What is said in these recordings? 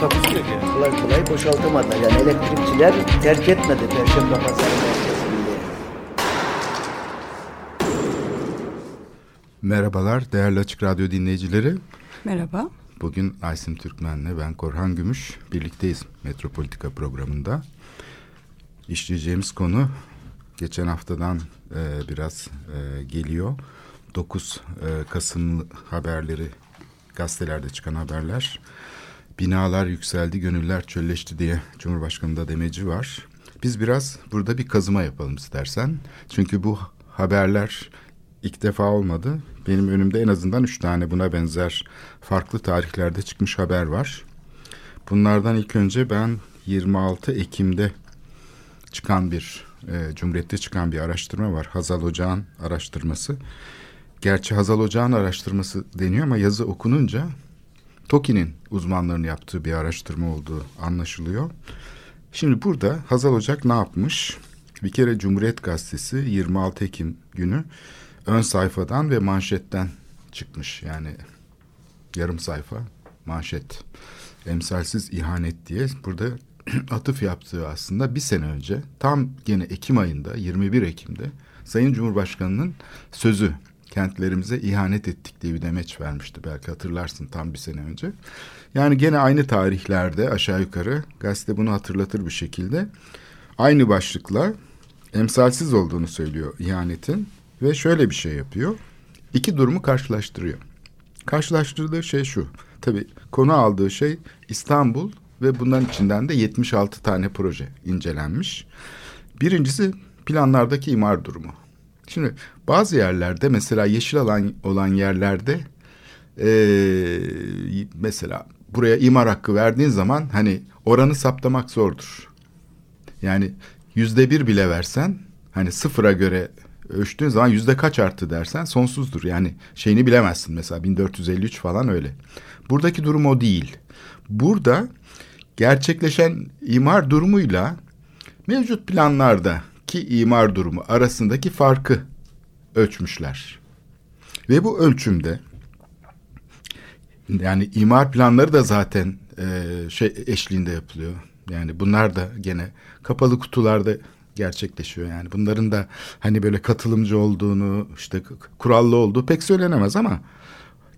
Takusu yok yani. kolay kolay boşaltamadılar. Yani elektrikçiler terk etmedi Perşembe Pazarı. Merhabalar değerli Açık Radyo dinleyicileri. Merhaba. Bugün Aysim Türkmen'le ben Korhan Gümüş birlikteyiz Metropolitika programında. İşleyeceğimiz konu geçen haftadan e, biraz e, geliyor. 9 e, Kasım haberleri gazetelerde çıkan haberler. Binalar yükseldi, gönüller çölleşti diye Cumhurbaşkanı'nda demeci var. Biz biraz burada bir kazıma yapalım istersen. Çünkü bu haberler ilk defa olmadı. Benim önümde en azından üç tane buna benzer farklı tarihlerde çıkmış haber var. Bunlardan ilk önce ben 26 Ekim'de çıkan bir, e, Cumhuriyet'te çıkan bir araştırma var. Hazal Ocağan araştırması. Gerçi Hazal Ocağan araştırması deniyor ama yazı okununca TOKİ'nin uzmanlarının yaptığı bir araştırma olduğu anlaşılıyor. Şimdi burada Hazal Ocak ne yapmış? Bir kere Cumhuriyet Gazetesi 26 Ekim günü ön sayfadan ve manşetten çıkmış. Yani yarım sayfa manşet. Emsalsiz ihanet diye burada atıf yaptığı aslında bir sene önce tam gene Ekim ayında 21 Ekim'de Sayın Cumhurbaşkanı'nın sözü kentlerimize ihanet ettik diye bir demeç vermişti belki hatırlarsın tam bir sene önce. Yani gene aynı tarihlerde aşağı yukarı gazete bunu hatırlatır bir şekilde aynı başlıkla emsalsiz olduğunu söylüyor ihanetin ve şöyle bir şey yapıyor. İki durumu karşılaştırıyor. Karşılaştırdığı şey şu. Tabii konu aldığı şey İstanbul ve bunların içinden de 76 tane proje incelenmiş. Birincisi planlardaki imar durumu. Şimdi bazı yerlerde mesela yeşil alan olan yerlerde ee, mesela buraya imar hakkı verdiğin zaman hani oranı saptamak zordur. Yani yüzde bir bile versen hani sıfıra göre ölçtüğün zaman yüzde kaç arttı dersen sonsuzdur. Yani şeyini bilemezsin mesela 1453 falan öyle. Buradaki durum o değil. Burada gerçekleşen imar durumuyla mevcut planlarda ki imar durumu arasındaki farkı ölçmüşler. Ve bu ölçümde yani imar planları da zaten e, şey eşliğinde yapılıyor. Yani bunlar da gene kapalı kutularda gerçekleşiyor yani. Bunların da hani böyle katılımcı olduğunu, işte kurallı olduğu pek söylenemez ama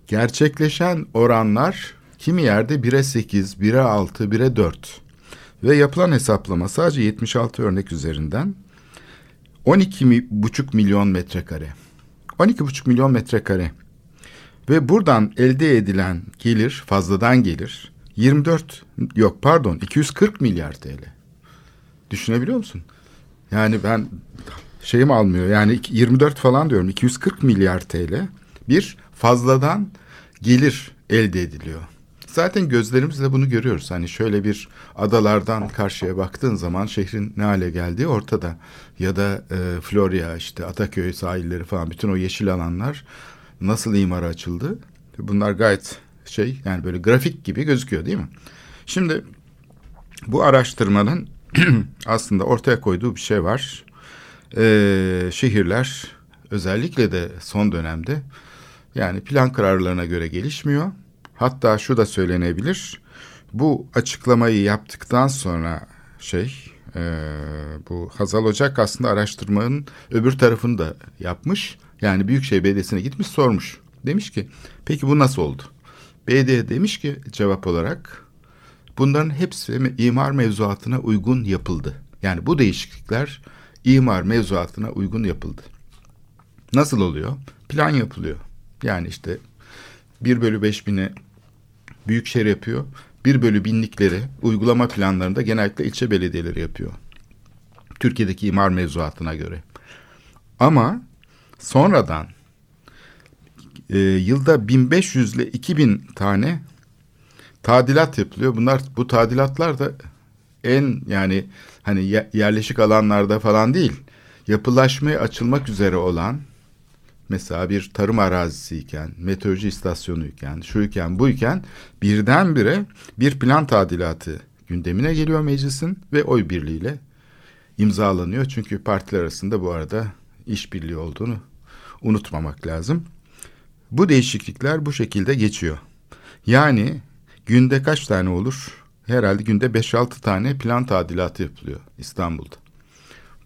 gerçekleşen oranlar kimi yerde 1'e 8, 1'e 6, 1'e 4 ve yapılan hesaplama sadece 76 örnek üzerinden 12,5 milyon metrekare. 12,5 milyon metrekare. Ve buradan elde edilen gelir, fazladan gelir 24 yok pardon 240 milyar TL. Düşünebiliyor musun? Yani ben şeyim almıyor. Yani 24 falan diyorum. 240 milyar TL bir fazladan gelir elde ediliyor. Zaten gözlerimizle bunu görüyoruz. Hani şöyle bir adalardan karşıya baktığın zaman şehrin ne hale geldiği ortada. Ya da e, Florya işte Ataköy sahilleri falan bütün o yeşil alanlar nasıl imara açıldı? Bunlar gayet şey yani böyle grafik gibi gözüküyor değil mi? Şimdi bu araştırmanın aslında ortaya koyduğu bir şey var. Ee, şehirler özellikle de son dönemde yani plan kararlarına göre gelişmiyor. Hatta şu da söylenebilir. Bu açıklamayı yaptıktan sonra şey e, bu Hazal Ocak aslında araştırmanın öbür tarafını da yapmış. Yani Büyükşehir Belediyesi'ne gitmiş sormuş. Demiş ki peki bu nasıl oldu? Belediye demiş ki cevap olarak bunların hepsi imar mevzuatına uygun yapıldı. Yani bu değişiklikler imar mevzuatına uygun yapıldı. Nasıl oluyor? Plan yapılıyor. Yani işte 1 bölü 5 bine büyükşehir yapıyor. 1 bölü binlikleri uygulama planlarında genellikle ilçe belediyeleri yapıyor. Türkiye'deki imar mevzuatına göre. Ama sonradan e, yılda 1500 ile 2000 tane tadilat yapılıyor. Bunlar bu tadilatlar da en yani hani yerleşik alanlarda falan değil yapılaşmaya açılmak üzere olan mesela bir tarım arazisiyken, meteoroloji istasyonuyken, şuyken, buyken birdenbire bir plan tadilatı gündemine geliyor meclisin ve oy birliğiyle imzalanıyor. Çünkü partiler arasında bu arada işbirliği olduğunu unutmamak lazım. Bu değişiklikler bu şekilde geçiyor. Yani günde kaç tane olur? Herhalde günde 5-6 tane plan tadilatı yapılıyor İstanbul'da.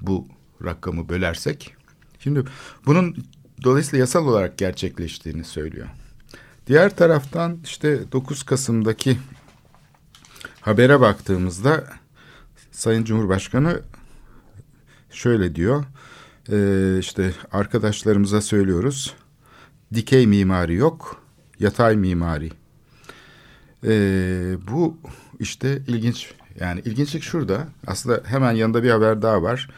Bu rakamı bölersek. Şimdi bunun dolayısıyla yasal olarak gerçekleştiğini söylüyor. Diğer taraftan işte 9 Kasım'daki habere baktığımızda Sayın Cumhurbaşkanı şöyle diyor. E, işte arkadaşlarımıza söylüyoruz. Dikey mimari yok, yatay mimari. E, bu işte ilginç. Yani ilginçlik şurada. Aslında hemen yanında bir haber daha var.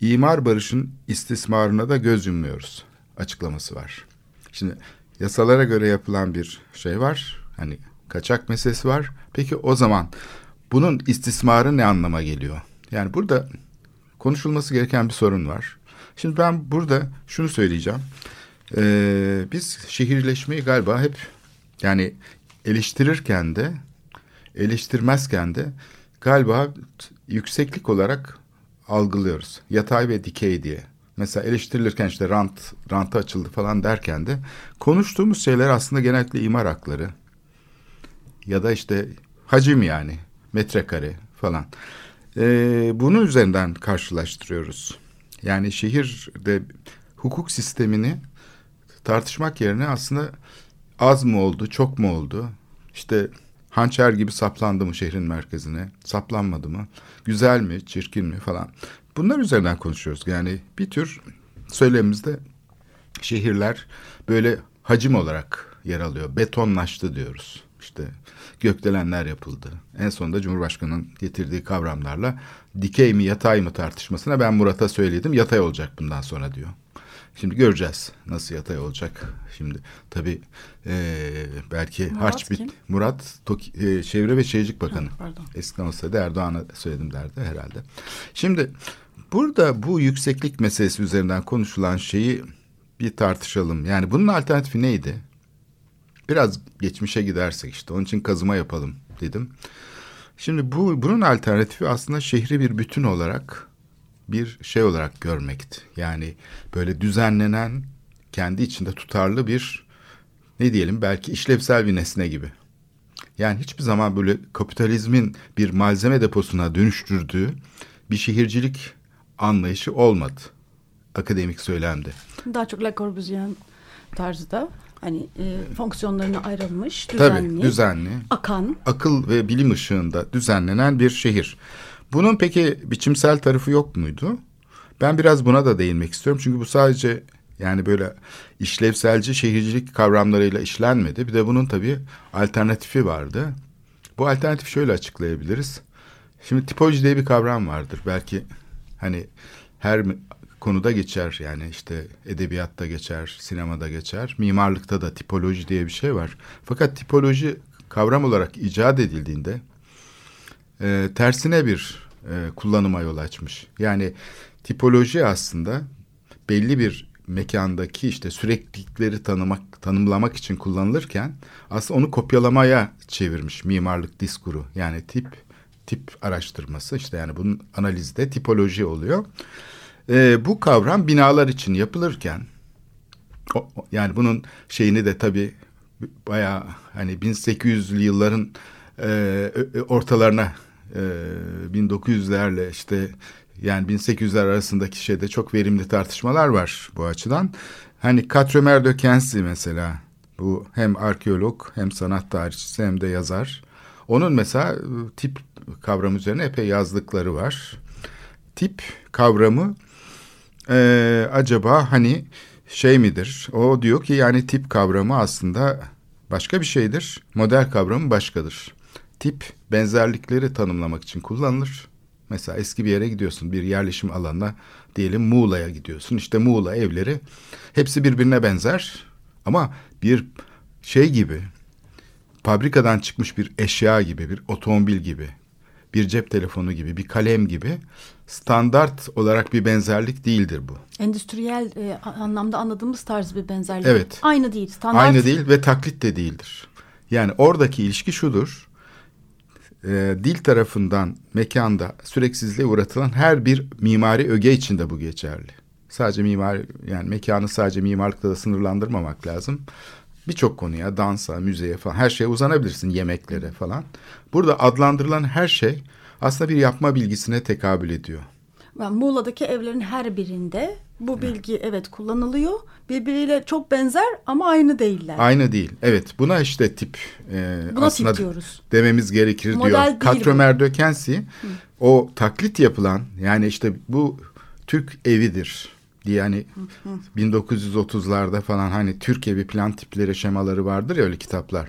İmar barışın istismarına da göz yummuyoruz açıklaması var. Şimdi yasalara göre yapılan bir şey var. Hani kaçak meselesi var. Peki o zaman bunun istismarı ne anlama geliyor? Yani burada konuşulması gereken bir sorun var. Şimdi ben burada şunu söyleyeceğim. Ee, biz şehirleşmeyi galiba hep yani eleştirirken de eleştirmezken de galiba yükseklik olarak algılıyoruz. Yatay ve dikey diye. Mesela eleştirilirken işte rant, rantı açıldı falan derken de konuştuğumuz şeyler aslında genellikle imar hakları. Ya da işte hacim yani metrekare falan. Ee, bunun üzerinden karşılaştırıyoruz. Yani şehirde hukuk sistemini tartışmak yerine aslında az mı oldu, çok mu oldu? İşte hançer gibi saplandı mı şehrin merkezine, saplanmadı mı? Güzel mi, çirkin mi falan. Bunlar üzerinden konuşuyoruz. Yani bir tür söylemimizde şehirler böyle hacim olarak yer alıyor. Betonlaştı diyoruz. İşte gökdelenler yapıldı. En sonunda Cumhurbaşkanı'nın getirdiği kavramlarla dikey mi yatay mı tartışmasına ben Murat'a söyledim. Yatay olacak bundan sonra diyor. Şimdi göreceğiz nasıl yatay olacak. Şimdi tabii e, belki Murat harç bit Murat Tok, e, Çevre ve Şehircilik Bakanı. Ha, Eskiden olsaydı Erdoğan'a söyledim derdi herhalde. Şimdi burada bu yükseklik meselesi üzerinden konuşulan şeyi bir tartışalım. Yani bunun alternatifi neydi? Biraz geçmişe gidersek işte onun için kazıma yapalım dedim. Şimdi bu bunun alternatifi aslında şehri bir bütün olarak bir şey olarak görmekti. Yani böyle düzenlenen kendi içinde tutarlı bir ne diyelim belki işlevsel bir nesne gibi. Yani hiçbir zaman böyle kapitalizmin bir malzeme deposuna dönüştürdüğü bir şehircilik anlayışı olmadı akademik söylemde. Daha çok Le Corbusier tarzda Hani e, fonksiyonlarına ayrılmış, düzenli, Tabii, düzenli, akan, akıl ve bilim ışığında düzenlenen bir şehir. Bunun peki biçimsel tarafı yok muydu? Ben biraz buna da değinmek istiyorum. Çünkü bu sadece yani böyle işlevselci şehircilik kavramlarıyla işlenmedi. Bir de bunun tabii alternatifi vardı. Bu alternatif şöyle açıklayabiliriz. Şimdi tipoloji diye bir kavram vardır. Belki hani her konuda geçer yani işte edebiyatta geçer, sinemada geçer, mimarlıkta da tipoloji diye bir şey var. Fakat tipoloji kavram olarak icat edildiğinde e, tersine bir e, kullanıma yol açmış. Yani tipoloji aslında belli bir mekandaki işte süreklilikleri tanımak, tanımlamak için kullanılırken aslında onu kopyalamaya çevirmiş mimarlık diskuru. Yani tip tip araştırması işte yani bunun analizde tipoloji oluyor. E, bu kavram binalar için yapılırken o, yani bunun şeyini de tabii bayağı hani 1800'lü yılların e, ortalarına e, 1900'lerle işte yani 1800'ler arasındaki şeyde çok verimli tartışmalar var bu açıdan. Hani Katremer de Kensi mesela bu hem arkeolog hem sanat tarihçisi hem de yazar. Onun mesela tip kavramı üzerine epey yazdıkları var. Tip kavramı e, acaba hani şey midir? O diyor ki yani tip kavramı aslında başka bir şeydir. Model kavramı başkadır. Tip benzerlikleri tanımlamak için kullanılır. Mesela eski bir yere gidiyorsun bir yerleşim alanına diyelim Muğla'ya gidiyorsun. İşte Muğla evleri hepsi birbirine benzer ama bir şey gibi fabrikadan çıkmış bir eşya gibi bir otomobil gibi bir cep telefonu gibi, bir kalem gibi standart olarak bir benzerlik değildir bu. Endüstriyel e, anlamda anladığımız tarz bir benzerlik. Evet. Aynı değil. Standart. Aynı değil ve taklit de değildir. Yani oradaki ilişki şudur. E, dil tarafından mekanda süreksizliğe uğratılan her bir mimari öge için de bu geçerli. Sadece mimari yani mekanı sadece mimarlıkta da sınırlandırmamak lazım. Birçok konuya, dansa, müzeye falan her şeye uzanabilirsin, yemeklere falan. Burada adlandırılan her şey aslında bir yapma bilgisine tekabül ediyor. Yani Muğla'daki evlerin her birinde bu bilgi evet kullanılıyor. Birbiriyle çok benzer ama aynı değiller. Aynı değil. Evet buna işte tip e, Buna aslında tip diyoruz. dememiz gerekir Model diyor. Katromer Dökensi o taklit yapılan yani işte bu Türk evidir diye hani 1930'larda falan hani Türk evi plan tipleri şemaları vardır ya öyle kitaplar.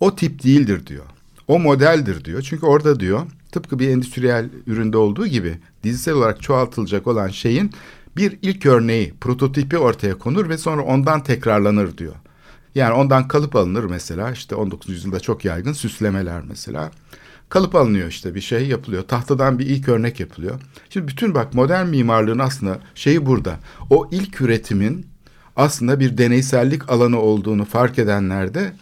O tip değildir diyor. O modeldir diyor. Çünkü orada diyor tıpkı bir endüstriyel üründe olduğu gibi dizisel olarak çoğaltılacak olan şeyin bir ilk örneği, prototipi ortaya konur ve sonra ondan tekrarlanır diyor. Yani ondan kalıp alınır mesela işte 19. yüzyılda çok yaygın süslemeler mesela. Kalıp alınıyor işte bir şey yapılıyor. Tahtadan bir ilk örnek yapılıyor. Şimdi bütün bak modern mimarlığın aslında şeyi burada. O ilk üretimin aslında bir deneysellik alanı olduğunu fark edenlerde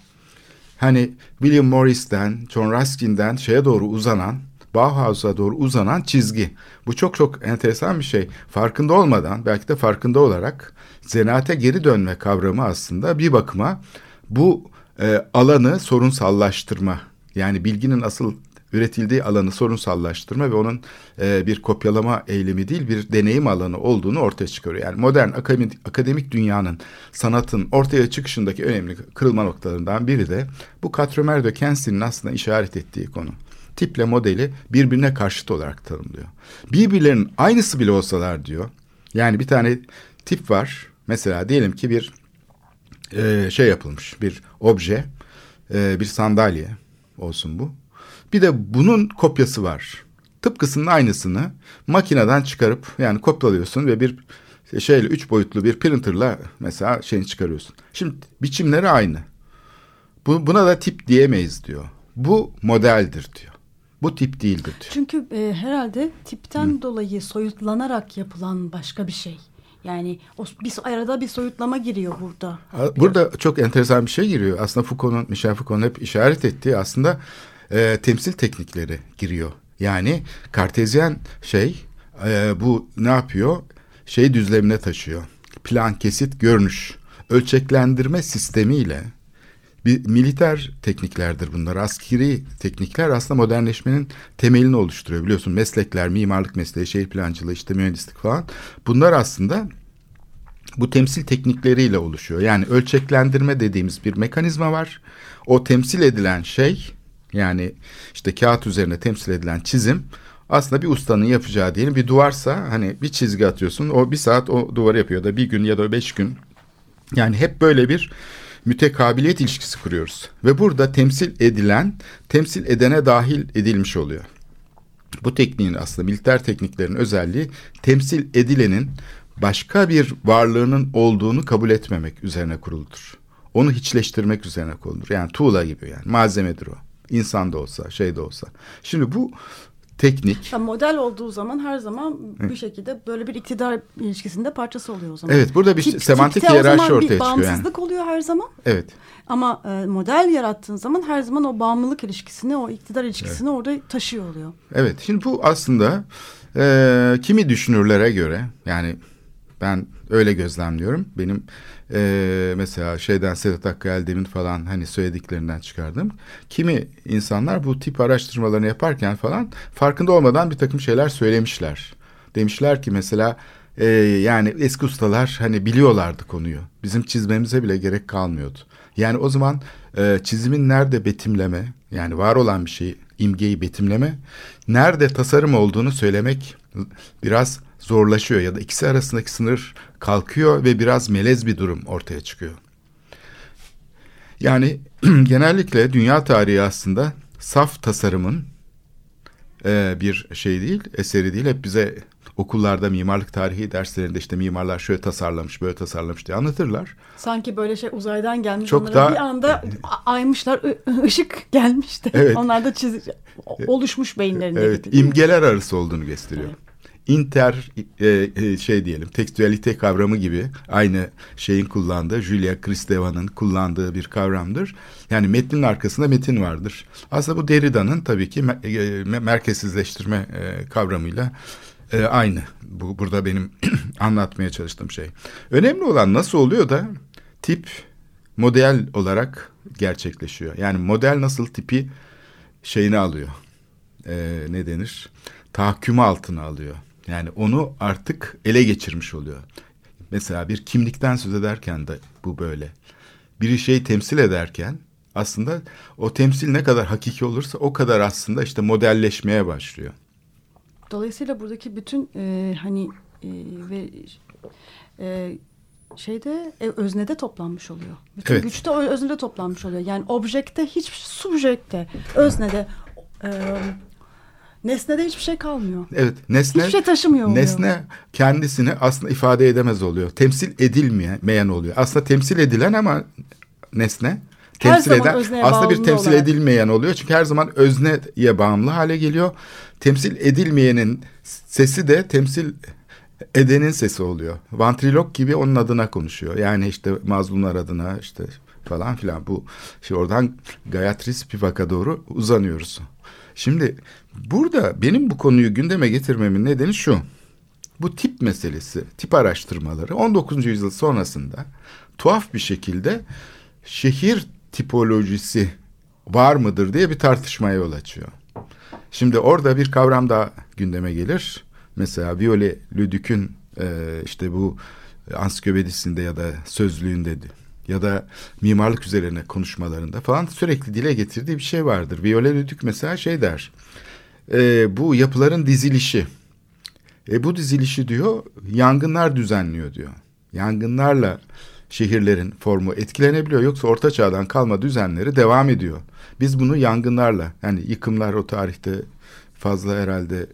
hani William Morris'ten, John Ruskin'den şeye doğru uzanan Bauhaus'a doğru uzanan çizgi. Bu çok çok enteresan bir şey. Farkında olmadan belki de farkında olarak zanaate geri dönme kavramı aslında bir bakıma bu e, alanı sorunsallaştırma. Yani bilginin asıl üretildiği alanı sorunsallaştırma ve onun e, bir kopyalama eylemi değil bir deneyim alanı olduğunu ortaya çıkarıyor. Yani modern akademik, akademik dünyanın sanatın ortaya çıkışındaki önemli kırılma noktalarından biri de bu Katromer de Kensin'in aslında işaret ettiği konu tiple modeli birbirine karşıt olarak tanımlıyor. Birbirlerinin aynısı bile olsalar diyor. Yani bir tane tip var. Mesela diyelim ki bir e, şey yapılmış. Bir obje, e, bir sandalye olsun bu. Bir de bunun kopyası var. Tıpkısının aynısını makineden çıkarıp yani kopyalıyorsun ve bir şeyle üç boyutlu bir printerla mesela şeyini çıkarıyorsun. Şimdi biçimleri aynı. Bu, buna da tip diyemeyiz diyor. Bu modeldir diyor. Bu tip değildir diyor. Çünkü e, herhalde tipten Hı. dolayı soyutlanarak yapılan başka bir şey. Yani o bir arada bir soyutlama giriyor burada. Burada çok enteresan bir şey giriyor. Aslında Foucault'un, Michel Foucault'un hep işaret ettiği aslında e, temsil teknikleri giriyor. Yani kartezyen şey e, bu ne yapıyor? Şey düzlemine taşıyor. Plan, kesit, görünüş. Ölçeklendirme sistemiyle bir militer tekniklerdir bunlar. Askeri teknikler aslında modernleşmenin temelini oluşturuyor. Biliyorsun meslekler, mimarlık mesleği, şehir plancılığı, işte mühendislik falan. Bunlar aslında bu temsil teknikleriyle oluşuyor. Yani ölçeklendirme dediğimiz bir mekanizma var. O temsil edilen şey yani işte kağıt üzerine temsil edilen çizim aslında bir ustanın yapacağı diyelim bir duvarsa hani bir çizgi atıyorsun o bir saat o duvarı yapıyor da bir gün ya da beş gün yani hep böyle bir mütekabiliyet ilişkisi kuruyoruz. Ve burada temsil edilen, temsil edene dahil edilmiş oluyor. Bu tekniğin aslında militer tekniklerin özelliği temsil edilenin başka bir varlığının olduğunu kabul etmemek üzerine kuruludur. Onu hiçleştirmek üzerine kuruludur. Yani tuğla gibi yani malzemedir o. İnsan da olsa, şey de olsa. Şimdi bu teknik. Yani model olduğu zaman her zaman Hı. bir şekilde böyle bir iktidar ilişkisinde parçası oluyor o zaman. Evet burada bir Tip, semantik hiyerarşi ortaya çıkıyor. bağımsızlık yani. oluyor her zaman. Evet. Ama e, model yarattığın zaman her zaman o bağımlılık ilişkisini, o iktidar ilişkisini evet. orada taşıyor oluyor. Evet şimdi bu aslında e, kimi düşünürlere göre yani ben öyle gözlemliyorum. Benim e, mesela şeyden Sedat Akkayal demin falan hani söylediklerinden çıkardım. Kimi insanlar bu tip araştırmalarını yaparken falan farkında olmadan bir takım şeyler söylemişler. Demişler ki mesela e, yani eski ustalar hani biliyorlardı konuyu. Bizim çizmemize bile gerek kalmıyordu. Yani o zaman e, çizimin nerede betimleme yani var olan bir şeyi imgeyi betimleme nerede tasarım olduğunu söylemek biraz zorlaşıyor ya da ikisi arasındaki sınır kalkıyor ve biraz melez bir durum ortaya çıkıyor. Yani genellikle dünya tarihi aslında saf tasarımın e, bir şey değil, eseri değil. Hep bize okullarda mimarlık tarihi derslerinde işte mimarlar şöyle tasarlamış, böyle tasarlamış diye anlatırlar. Sanki böyle şey uzaydan gelmiş Çok onlara daha- bir anda aymışlar ışık gelmiş de Evet. onlar da çiz oluşmuş beyinlerinde Evet, gibi. imgeler arası olduğunu gösteriyor. Inter e, e, şey diyelim tekstüelite kavramı gibi aynı şeyin kullandığı Julia Kristeva'nın kullandığı bir kavramdır. Yani metnin arkasında metin vardır. Aslında bu Derrida'nın tabii ki e, me- merkezsizleştirme e, kavramıyla e, aynı. Bu burada benim anlatmaya çalıştığım şey. Önemli olan nasıl oluyor da tip model olarak gerçekleşiyor. Yani model nasıl tipi şeyini alıyor. E, ne denir? Tahakkümü altına alıyor. Yani onu artık ele geçirmiş oluyor. Mesela bir kimlikten söz ederken de bu böyle. Bir şeyi temsil ederken aslında o temsil ne kadar hakiki olursa o kadar aslında işte modelleşmeye başlıyor. Dolayısıyla buradaki bütün e, hani e, ve e, şeyde e, öznede toplanmış oluyor. Bütün Evet. güç de öznede toplanmış oluyor. Yani objekte hiç subjekte, öznede e, nesnede hiçbir şey kalmıyor. Evet nesne Hiçbir şey taşımıyor oluyor. nesne kendisini aslında ifade edemez oluyor. Temsil edilmeyen oluyor. Aslında temsil edilen ama nesne Her temsil zaman eden aslında bir temsil olarak. edilmeyen oluyor. Çünkü her zaman özneye bağımlı hale geliyor. Temsil edilmeyenin sesi de temsil edenin sesi oluyor. Vantrilok gibi onun adına konuşuyor. Yani işte mazlumlar adına işte falan filan bu şey oradan Gayatri Spivak'a doğru uzanıyoruz. Şimdi burada benim bu konuyu gündeme getirmemin nedeni şu. Bu tip meselesi, tip araştırmaları 19. yüzyıl sonrasında tuhaf bir şekilde şehir tipolojisi var mıdır diye bir tartışmaya yol açıyor. Şimdi orada bir kavram daha gündeme gelir. Mesela Viole Ludük'ün e, işte bu ansiklopedisinde ya da sözlüğünde ya da mimarlık üzerine konuşmalarında falan sürekli dile getirdiği bir şey vardır. Viole Ludük mesela şey der. e, bu yapıların dizilişi. E, bu dizilişi diyor yangınlar düzenliyor diyor. Yangınlarla şehirlerin formu etkilenebiliyor. Yoksa orta çağdan kalma düzenleri devam ediyor. Biz bunu yangınlarla yani yıkımlar o tarihte fazla herhalde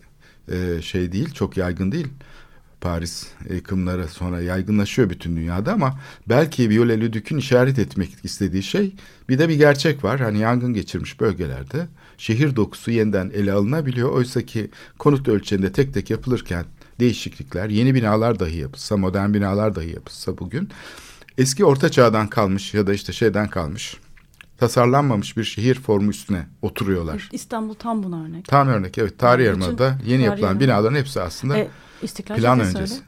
e, şey değil çok yaygın değil. Paris yıkımları sonra yaygınlaşıyor bütün dünyada ama belki Viole Ludük'ün işaret etmek istediği şey bir de bir gerçek var. Hani yangın geçirmiş bölgelerde şehir dokusu yeniden ele alınabiliyor. Oysa ki konut ölçeğinde tek tek yapılırken değişiklikler, yeni binalar dahi yapılsa, modern binalar dahi yapılsa bugün eski orta çağdan kalmış ya da işte şeyden kalmış tasarlanmamış bir şehir formu üstüne oturuyorlar. İstanbul tam buna örnek. Tam örnek evet tarih Bütün yarımadada yeni tarih yapılan yarımada. binaların hepsi aslında E, İstiklal plan Caddesi öncesi. öyle.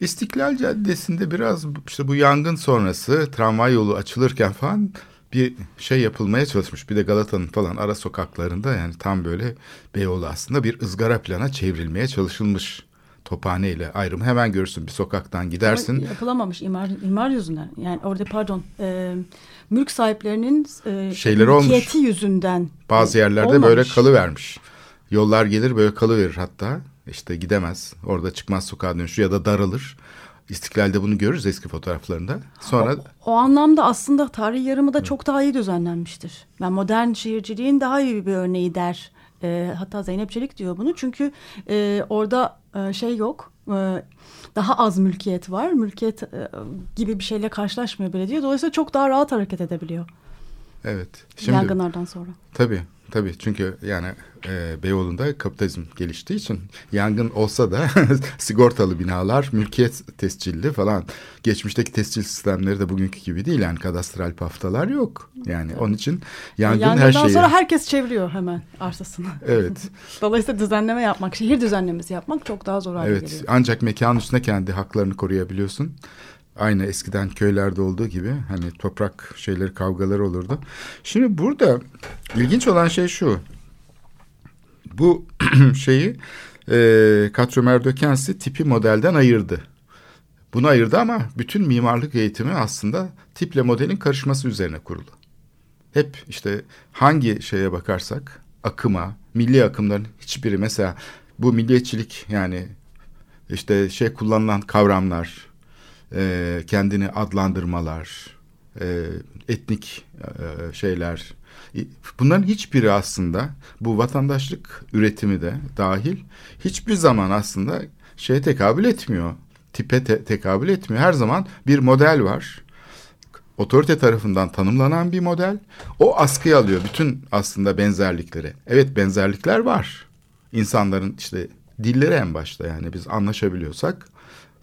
İstiklal Caddesi'nde biraz işte bu yangın sonrası tramvay yolu açılırken falan bir şey yapılmaya çalışmış. Bir de Galata'nın falan ara sokaklarında yani tam böyle Beyoğlu aslında bir ızgara plana çevrilmeye çalışılmış. Tophane ile ayrımı hemen görürsün bir sokaktan gidersin. Ama yapılamamış imar, imar yüzünden. Yani orada pardon e, mülk sahiplerinin e, Şeyleri olmuş. yüzünden. Bazı yerlerde olmamış. böyle kalıvermiş. Yollar gelir böyle kalıverir hatta. İşte gidemez. Orada çıkmaz sokağa dönüşür ya da daralır. İstiklal'de bunu görürüz eski fotoğraflarında. Sonra O anlamda aslında tarihi yarımı da çok daha iyi düzenlenmiştir. Ben modern şehirciliğin daha iyi bir örneği der. E, hatta Zeynep Çelik diyor bunu. Çünkü e, orada e, şey yok. E, daha az mülkiyet var. Mülkiyet e, gibi bir şeyle karşılaşmıyor belediye. Dolayısıyla çok daha rahat hareket edebiliyor. evet. Şimdi Yangınlardan sonra. tabii tabii çünkü yani e, Beyoğlu'nda kapitalizm geliştiği için yangın olsa da sigortalı binalar, mülkiyet tescilli falan. Geçmişteki tescil sistemleri de bugünkü gibi değil yani kadastral paftalar yok. Yani onun için yangın Yangından her şeyi. sonra herkes çeviriyor hemen arsasını. Evet. Dolayısıyla düzenleme yapmak, şehir düzenlemesi yapmak çok daha zor hale Evet geliyor. ancak mekanın üstünde kendi haklarını koruyabiliyorsun. Aynı eskiden köylerde olduğu gibi hani toprak şeyleri kavgaları olurdu. Şimdi burada ilginç olan şey şu. Bu şeyi e, Katro Dökensi tipi modelden ayırdı. Bunu ayırdı ama bütün mimarlık eğitimi aslında tiple modelin karışması üzerine kurulu. Hep işte hangi şeye bakarsak akıma, milli akımların hiçbiri mesela bu milliyetçilik yani işte şey kullanılan kavramlar, e, kendini adlandırmalar, e, etnik e, şeyler, bunların hiçbiri aslında bu vatandaşlık üretimi de dahil hiçbir zaman aslında şeye tekabül etmiyor. Tipe te- tekabül etmiyor. Her zaman bir model var. Otorite tarafından tanımlanan bir model. O askıya alıyor bütün aslında benzerlikleri. Evet benzerlikler var. İnsanların işte dilleri en başta yani biz anlaşabiliyorsak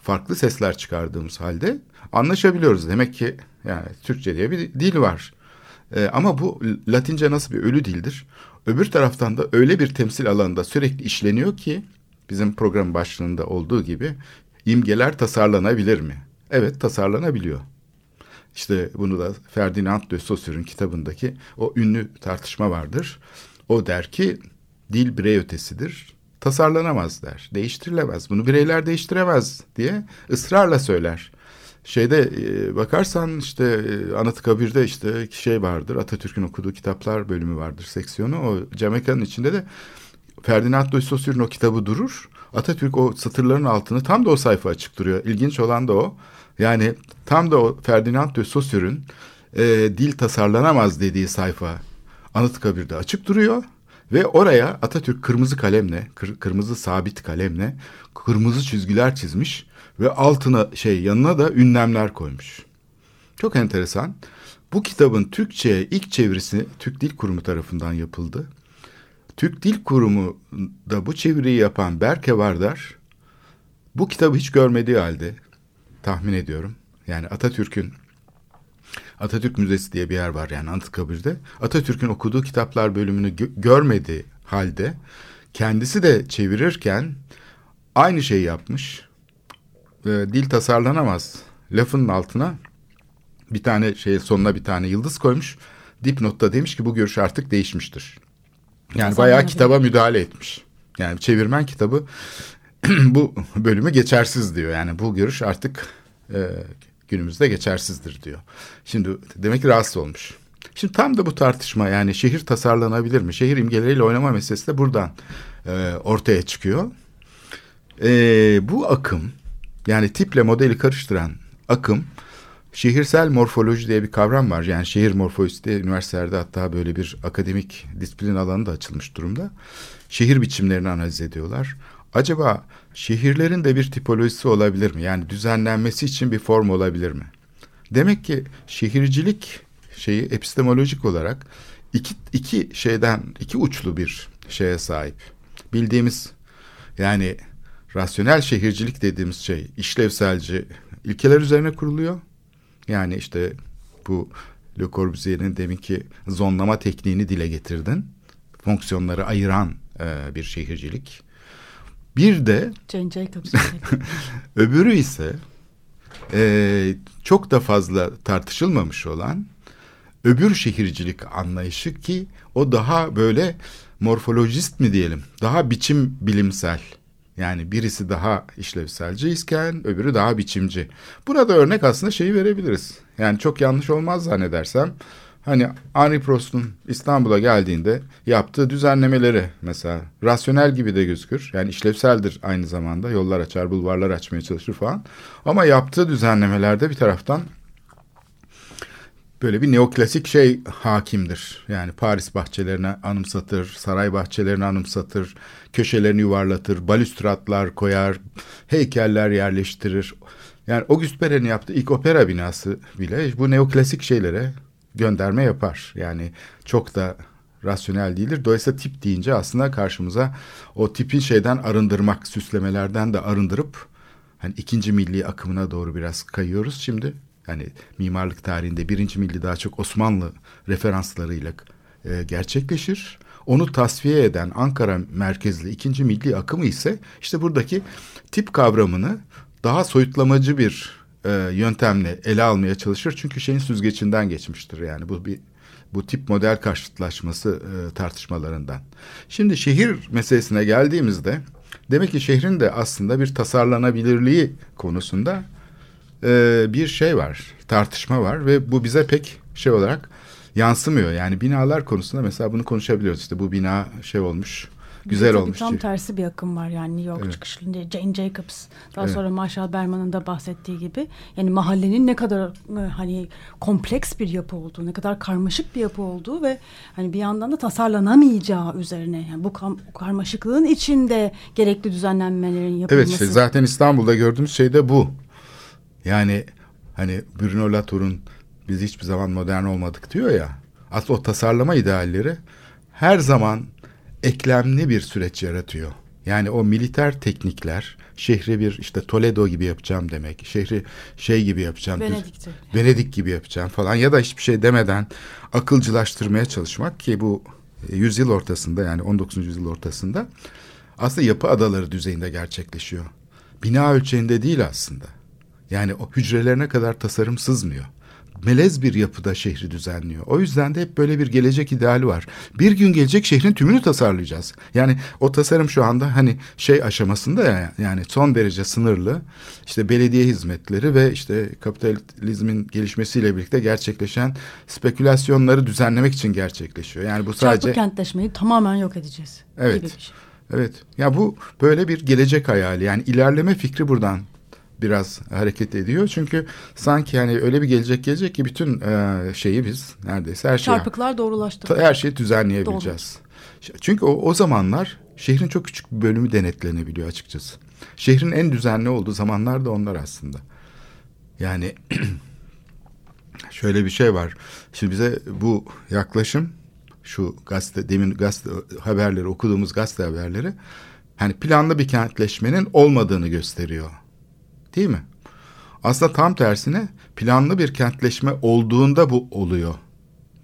farklı sesler çıkardığımız halde anlaşabiliyoruz. Demek ki yani Türkçe diye bir dil var. Ee, ama bu Latince nasıl bir ölü dildir? Öbür taraftan da öyle bir temsil alanında sürekli işleniyor ki bizim program başlığında olduğu gibi imgeler tasarlanabilir mi? Evet tasarlanabiliyor. İşte bunu da Ferdinand de Saussure'un kitabındaki o ünlü tartışma vardır. O der ki dil birey ötesidir. Tasarlanamaz der. Değiştirilemez. Bunu bireyler değiştiremez diye ısrarla söyler. Şeyde e, bakarsan işte e, Anıtkabir'de işte şey vardır. Atatürk'ün okuduğu kitaplar bölümü vardır seksiyonu. O Camekan'ın içinde de Ferdinand de Saussure'un o kitabı durur. Atatürk o satırların altını tam da o sayfa açık duruyor. İlginç olan da o. Yani tam da o Ferdinand de Saussure'un e, dil tasarlanamaz dediği sayfa Anıtkabir'de açık duruyor. Ve oraya Atatürk kırmızı kalemle, kır, kırmızı sabit kalemle kırmızı çizgiler çizmiş ve altına şey yanına da ünlemler koymuş. Çok enteresan. Bu kitabın Türkçe'ye ilk çevirisi Türk Dil Kurumu tarafından yapıldı. Türk Dil Kurumu da bu çeviriyi yapan Berke Vardar bu kitabı hiç görmediği halde tahmin ediyorum. Yani Atatürk'ün Atatürk Müzesi diye bir yer var yani Anıtkabir'de. Atatürk'ün okuduğu kitaplar bölümünü gö- görmediği halde kendisi de çevirirken aynı şeyi yapmış. E, dil tasarlanamaz lafının altına bir tane şey sonuna bir tane yıldız koymuş. Dipnotta demiş ki bu görüş artık değişmiştir. Yani bayağı kitaba müdahale etmiş. Yani çevirmen kitabı bu bölümü geçersiz diyor. Yani bu görüş artık e, günümüzde geçersizdir diyor. Şimdi demek ki rahatsız olmuş. Şimdi tam da bu tartışma yani şehir tasarlanabilir mi? Şehir imgeleriyle oynama meselesi de buradan e, ortaya çıkıyor. E, bu akım yani tiple modeli karıştıran akım şehirsel morfoloji diye bir kavram var. Yani şehir morfolojisi diye üniversitelerde hatta böyle bir akademik disiplin alanı da açılmış durumda. Şehir biçimlerini analiz ediyorlar. Acaba şehirlerin de bir tipolojisi olabilir mi? Yani düzenlenmesi için bir form olabilir mi? Demek ki şehircilik şeyi epistemolojik olarak iki, iki şeyden iki uçlu bir şeye sahip. Bildiğimiz yani rasyonel şehircilik dediğimiz şey işlevselci ilkeler üzerine kuruluyor. Yani işte bu Le Corbusier'in deminki zonlama tekniğini dile getirdin. Fonksiyonları ayıran e, bir şehircilik. Bir de Jane Jacobs. öbürü ise e, çok da fazla tartışılmamış olan öbür şehircilik anlayışı ki o daha böyle morfolojist mi diyelim daha biçim bilimsel yani birisi daha işlevselci isken öbürü daha biçimci. Buna da örnek aslında şeyi verebiliriz. Yani çok yanlış olmaz zannedersem. Hani Henri Prost'un İstanbul'a geldiğinde yaptığı düzenlemeleri mesela rasyonel gibi de gözükür. Yani işlevseldir aynı zamanda. Yollar açar, bulvarlar açmaya çalışır falan. Ama yaptığı düzenlemelerde bir taraftan böyle bir neoklasik şey hakimdir. Yani Paris bahçelerine anımsatır, saray bahçelerini anımsatır, köşelerini yuvarlatır, balüstratlar koyar, heykeller yerleştirir. Yani Auguste Perret'in yaptığı ilk opera binası bile bu neoklasik şeylere gönderme yapar. Yani çok da rasyonel değildir. Dolayısıyla tip deyince aslında karşımıza o tipi şeyden arındırmak, süslemelerden de arındırıp hani ikinci milli akımına doğru biraz kayıyoruz şimdi. Hani mimarlık tarihinde birinci milli daha çok Osmanlı referanslarıyla e, gerçekleşir. Onu tasfiye eden Ankara merkezli ikinci milli akımı ise işte buradaki tip kavramını daha soyutlamacı bir e, yöntemle ele almaya çalışır. Çünkü şeyin süzgecinden geçmiştir yani bu bir bu tip model karşıtlaşması e, tartışmalarından. Şimdi şehir meselesine geldiğimizde demek ki şehrin de aslında bir tasarlanabilirliği konusunda e, bir şey var, tartışma var ve bu bize pek şey olarak yansımıyor. Yani binalar konusunda mesela bunu konuşabiliyoruz. İşte bu bina şey olmuş, güzel Tabii olmuş. Tam çeviri. tersi bir akım var yani New York Evet. çıkışlı Jane Jacobs. Daha Evet. sonra Marshall Berman'ın da bahsettiği gibi. Yani mahallenin ne kadar e, hani kompleks bir yapı olduğu, ne kadar karmaşık bir yapı olduğu ve hani bir yandan da tasarlanamayacağı üzerine. Yani bu karmaşıklığın içinde gerekli düzenlenmelerin yapılması. Evet işte zaten İstanbul'da gördüğümüz şey de bu. Yani hani Bruno Latour'un biz hiçbir zaman modern olmadık diyor ya. Aslında o tasarlama idealleri her zaman eklemli bir süreç yaratıyor. Yani o militer teknikler şehri bir işte Toledo gibi yapacağım demek. Şehri şey gibi yapacağım. Venedik'ti. Venedik gibi yapacağım falan ya da hiçbir şey demeden akılcılaştırmaya çalışmak ki bu e, yüzyıl ortasında yani 19. yüzyıl ortasında aslında yapı adaları düzeyinde gerçekleşiyor. Bina ölçeğinde değil aslında. Yani o hücrelerine kadar tasarım sızmıyor. Melez bir yapıda şehri düzenliyor. O yüzden de hep böyle bir gelecek ideali var. Bir gün gelecek şehrin tümünü tasarlayacağız. Yani o tasarım şu anda hani şey aşamasında ya yani son derece sınırlı. İşte belediye hizmetleri ve işte kapitalizmin gelişmesiyle birlikte gerçekleşen spekülasyonları düzenlemek için gerçekleşiyor. Yani bu sadece Çarpık kentleşmeyi tamamen yok edeceğiz. Evet. Gibi bir şey. Evet. Ya bu böyle bir gelecek hayali. Yani ilerleme fikri buradan biraz hareket ediyor. Çünkü sanki yani öyle bir gelecek gelecek ki bütün e, şeyi biz neredeyse her şeyi Çarpıklar doğrulaştı. her şeyi düzenleyebileceğiz. Çünkü o, o zamanlar şehrin çok küçük bir bölümü denetlenebiliyor açıkçası. Şehrin en düzenli olduğu zamanlar da onlar aslında. Yani şöyle bir şey var. Şimdi bize bu yaklaşım şu gazete demin gazete haberleri okuduğumuz gazete haberleri hani planlı bir kentleşmenin olmadığını gösteriyor. Değil mi? Aslında tam tersine planlı bir kentleşme olduğunda bu oluyor.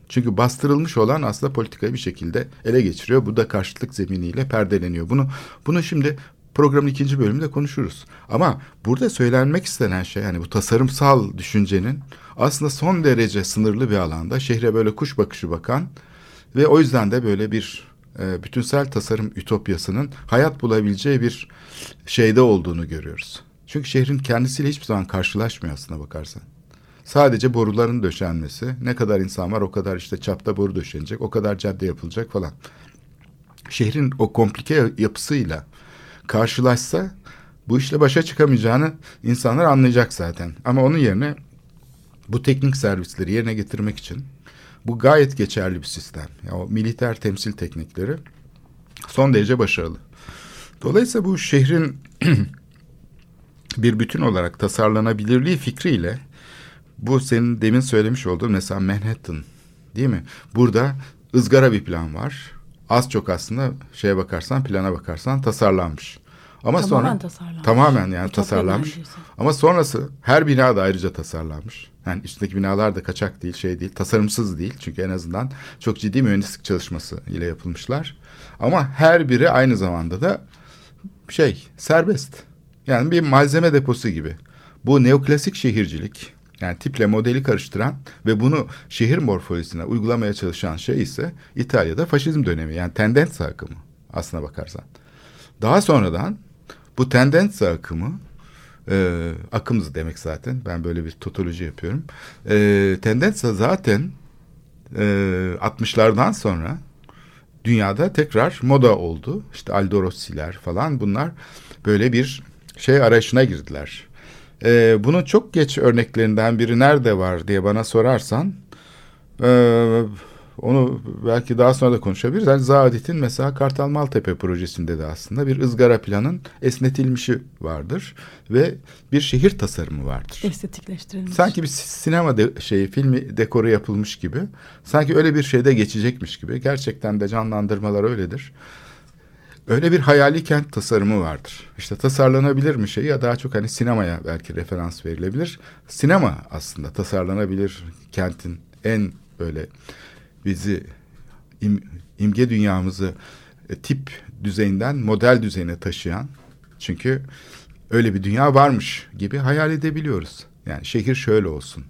Çünkü bastırılmış olan aslında politikayı bir şekilde ele geçiriyor. Bu da karşıtlık zeminiyle perdeleniyor. Bunu bunu şimdi programın ikinci bölümünde konuşuruz. Ama burada söylenmek istenen şey yani bu tasarımsal düşüncenin aslında son derece sınırlı bir alanda şehre böyle kuş bakışı bakan ve o yüzden de böyle bir e, bütünsel tasarım ütopyasının hayat bulabileceği bir şeyde olduğunu görüyoruz. Çünkü şehrin kendisiyle hiçbir zaman karşılaşmıyor aslına bakarsan. Sadece boruların döşenmesi. Ne kadar insan var o kadar işte çapta boru döşenecek. O kadar cadde yapılacak falan. Şehrin o komplike yapısıyla karşılaşsa bu işle başa çıkamayacağını insanlar anlayacak zaten. Ama onun yerine bu teknik servisleri yerine getirmek için bu gayet geçerli bir sistem. Ya o militer temsil teknikleri son derece başarılı. Dolayısıyla bu şehrin bir bütün olarak tasarlanabilirliği fikriyle bu senin demin söylemiş olduğun mesela Manhattan değil mi? Burada ızgara bir plan var. Az çok aslında şeye bakarsan plana bakarsan tasarlanmış. Ama Tamamen sonra tasarlanmış. tamamen yani Ütopya tasarlanmış. neredeyse. Ama sonrası her bina da ayrıca tasarlanmış. Yani üstündeki binalar da kaçak değil, şey değil, tasarımsız değil. Çünkü en azından çok ciddi mühendislik çalışması ile yapılmışlar. Ama her biri aynı zamanda da şey serbest. Yani bir malzeme deposu gibi. Bu neoklasik şehircilik yani tiple modeli karıştıran ve bunu şehir morfolojisine uygulamaya çalışan şey ise İtalya'da faşizm dönemi yani tendens akımı aslına bakarsan. Daha sonradan bu tendens akımı e, akımız demek zaten ben böyle bir totoloji yapıyorum. E, tendens zaten e, 60'lardan sonra dünyada tekrar moda oldu. İşte Aldo Rossi'ler falan bunlar böyle bir şey arayışına girdiler. Ee, bunun çok geç örneklerinden biri nerede var diye bana sorarsan e, onu belki daha sonra da konuşabiliriz. Yani Zaadet'in mesela Kartal Maltepe projesinde de aslında bir ızgara planın esnetilmişi vardır ve bir şehir tasarımı vardır. Estetikleştirilmiş. Sanki bir sinema de, şeyi filmi dekoru yapılmış gibi. Sanki öyle bir şeyde geçecekmiş gibi. Gerçekten de canlandırmalar öyledir. Öyle bir hayali kent tasarımı vardır. İşte tasarlanabilir mi şeyi ya daha çok hani sinemaya belki referans verilebilir. Sinema aslında tasarlanabilir kentin en böyle bizi im, imge dünyamızı e, tip düzeyinden model düzeyine taşıyan çünkü öyle bir dünya varmış gibi hayal edebiliyoruz. Yani şehir şöyle olsun.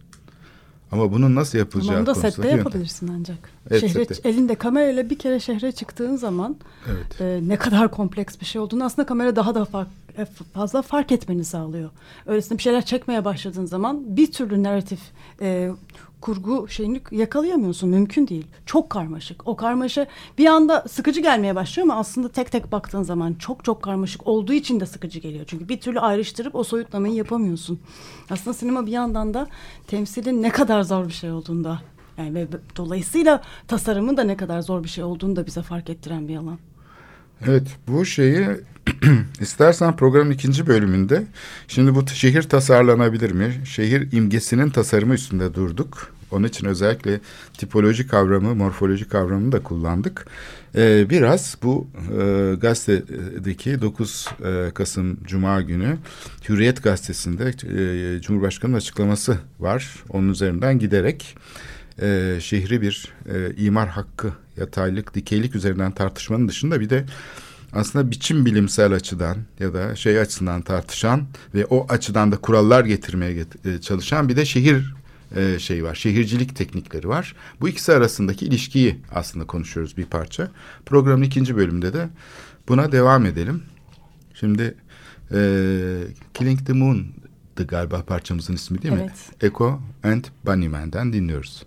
Ama bunun nasıl yapılacağı Onu da sette yöntem- yapabilirsin ancak. Evet, Şehre, sette. elinde kamerayla bir kere şehre çıktığın zaman Evet. e, ne kadar kompleks bir şey olduğunu aslında kamera daha da fark, e, fazla fark etmeni sağlıyor. Öylesine bir şeyler çekmeye başladığın zaman bir türlü narratif e, kurgu şeyini yakalayamıyorsun. Mümkün değil. Çok karmaşık. O karmaşa bir anda sıkıcı gelmeye başlıyor ama aslında tek tek baktığın zaman çok çok karmaşık olduğu için de sıkıcı geliyor. Çünkü bir türlü ayrıştırıp o soyutlamayı yapamıyorsun. Aslında sinema bir yandan da temsilin ne kadar zor bir şey olduğunda yani ve dolayısıyla tasarımın da ne kadar zor bir şey olduğunu da bize fark ettiren bir alan. Evet bu şeyi istersen programın ikinci bölümünde şimdi bu şehir tasarlanabilir mi? Şehir imgesinin tasarımı üstünde durduk. Onun için özellikle tipoloji kavramı, morfoloji kavramını da kullandık. Ee, biraz bu e, gazetedeki 9 e, Kasım Cuma günü Hürriyet Gazetesi'nde e, Cumhurbaşkanı'nın açıklaması var. Onun üzerinden giderek e, şehri bir e, imar hakkı, yataylık, dikeylik üzerinden tartışmanın dışında bir de aslında biçim bilimsel açıdan ya da şey açısından tartışan ve o açıdan da kurallar getirmeye get e, çalışan bir de şehir e, şey var. Şehircilik teknikleri var. Bu ikisi arasındaki ilişkiyi aslında konuşuyoruz bir parça. Programın ikinci bölümünde de buna devam edelim. Şimdi e, Killing the Moon'dı galiba parçamızın ismi değil mi? Evet. Echo and Bunnyman'den dinliyoruz.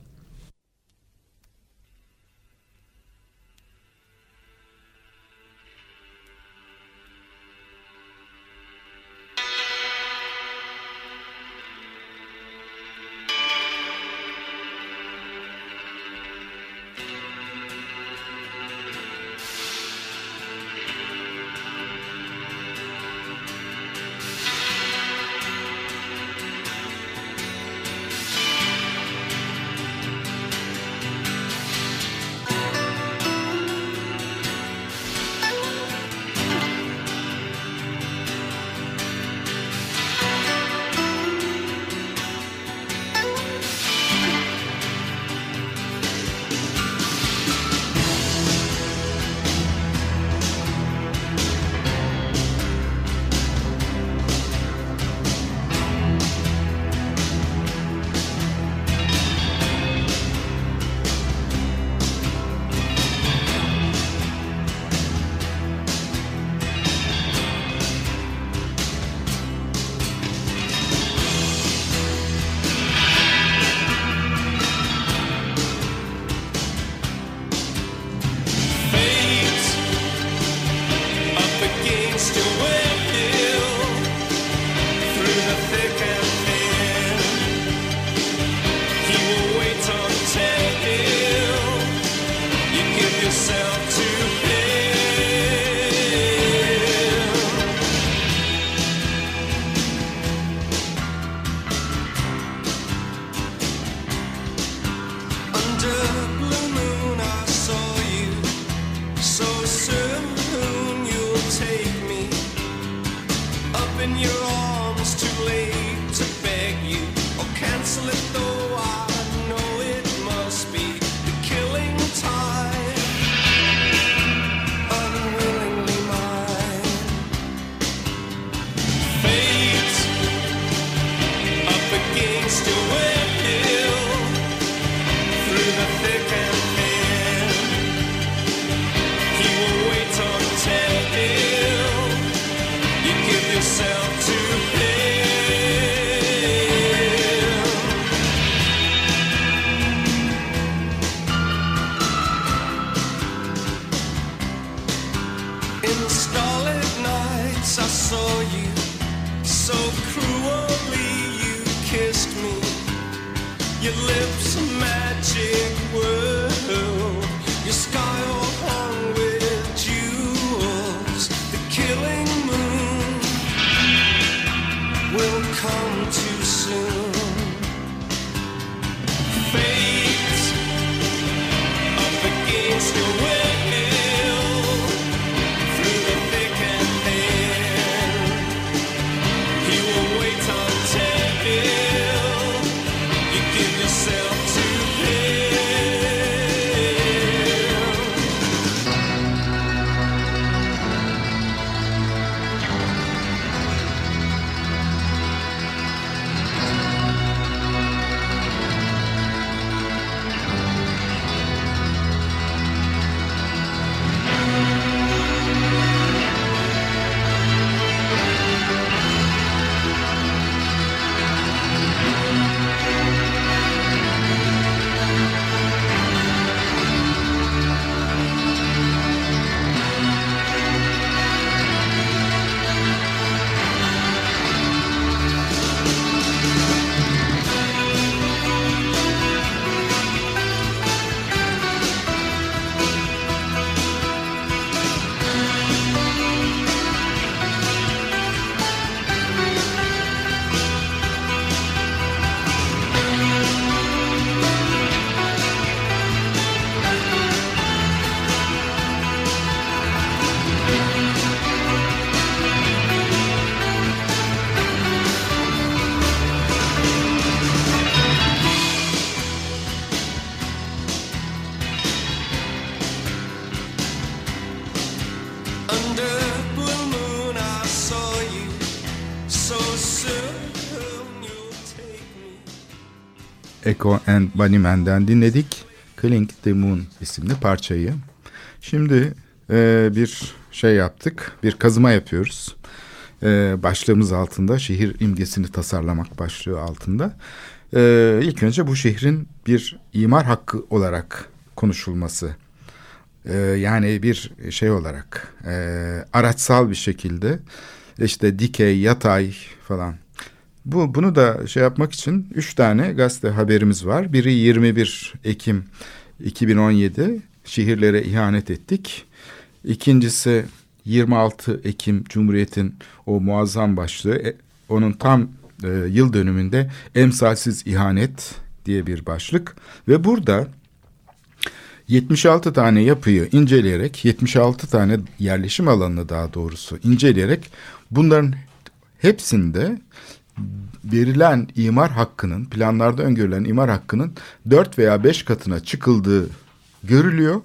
Echo and Bunnyman'den dinledik. Cling the Moon isimli parçayı. Şimdi e, bir şey yaptık, bir kazıma yapıyoruz. E, başlığımız altında, şehir imgesini tasarlamak başlığı altında. E, ilk önce bu şehrin bir imar hakkı olarak konuşulması. E, yani bir şey olarak, e, araçsal bir şekilde işte dikey, yatay falan bu bunu da şey yapmak için üç tane gazete haberimiz var. Biri 21 Ekim 2017 şehirlere ihanet ettik. İkincisi 26 Ekim Cumhuriyet'in o muazzam başlığı e, onun tam e, yıl dönümünde emsalsiz ihanet diye bir başlık ve burada 76 tane yapıyı inceleyerek 76 tane yerleşim alanını daha doğrusu inceleyerek bunların hepsinde verilen imar hakkının planlarda öngörülen imar hakkının dört veya beş katına çıkıldığı görülüyor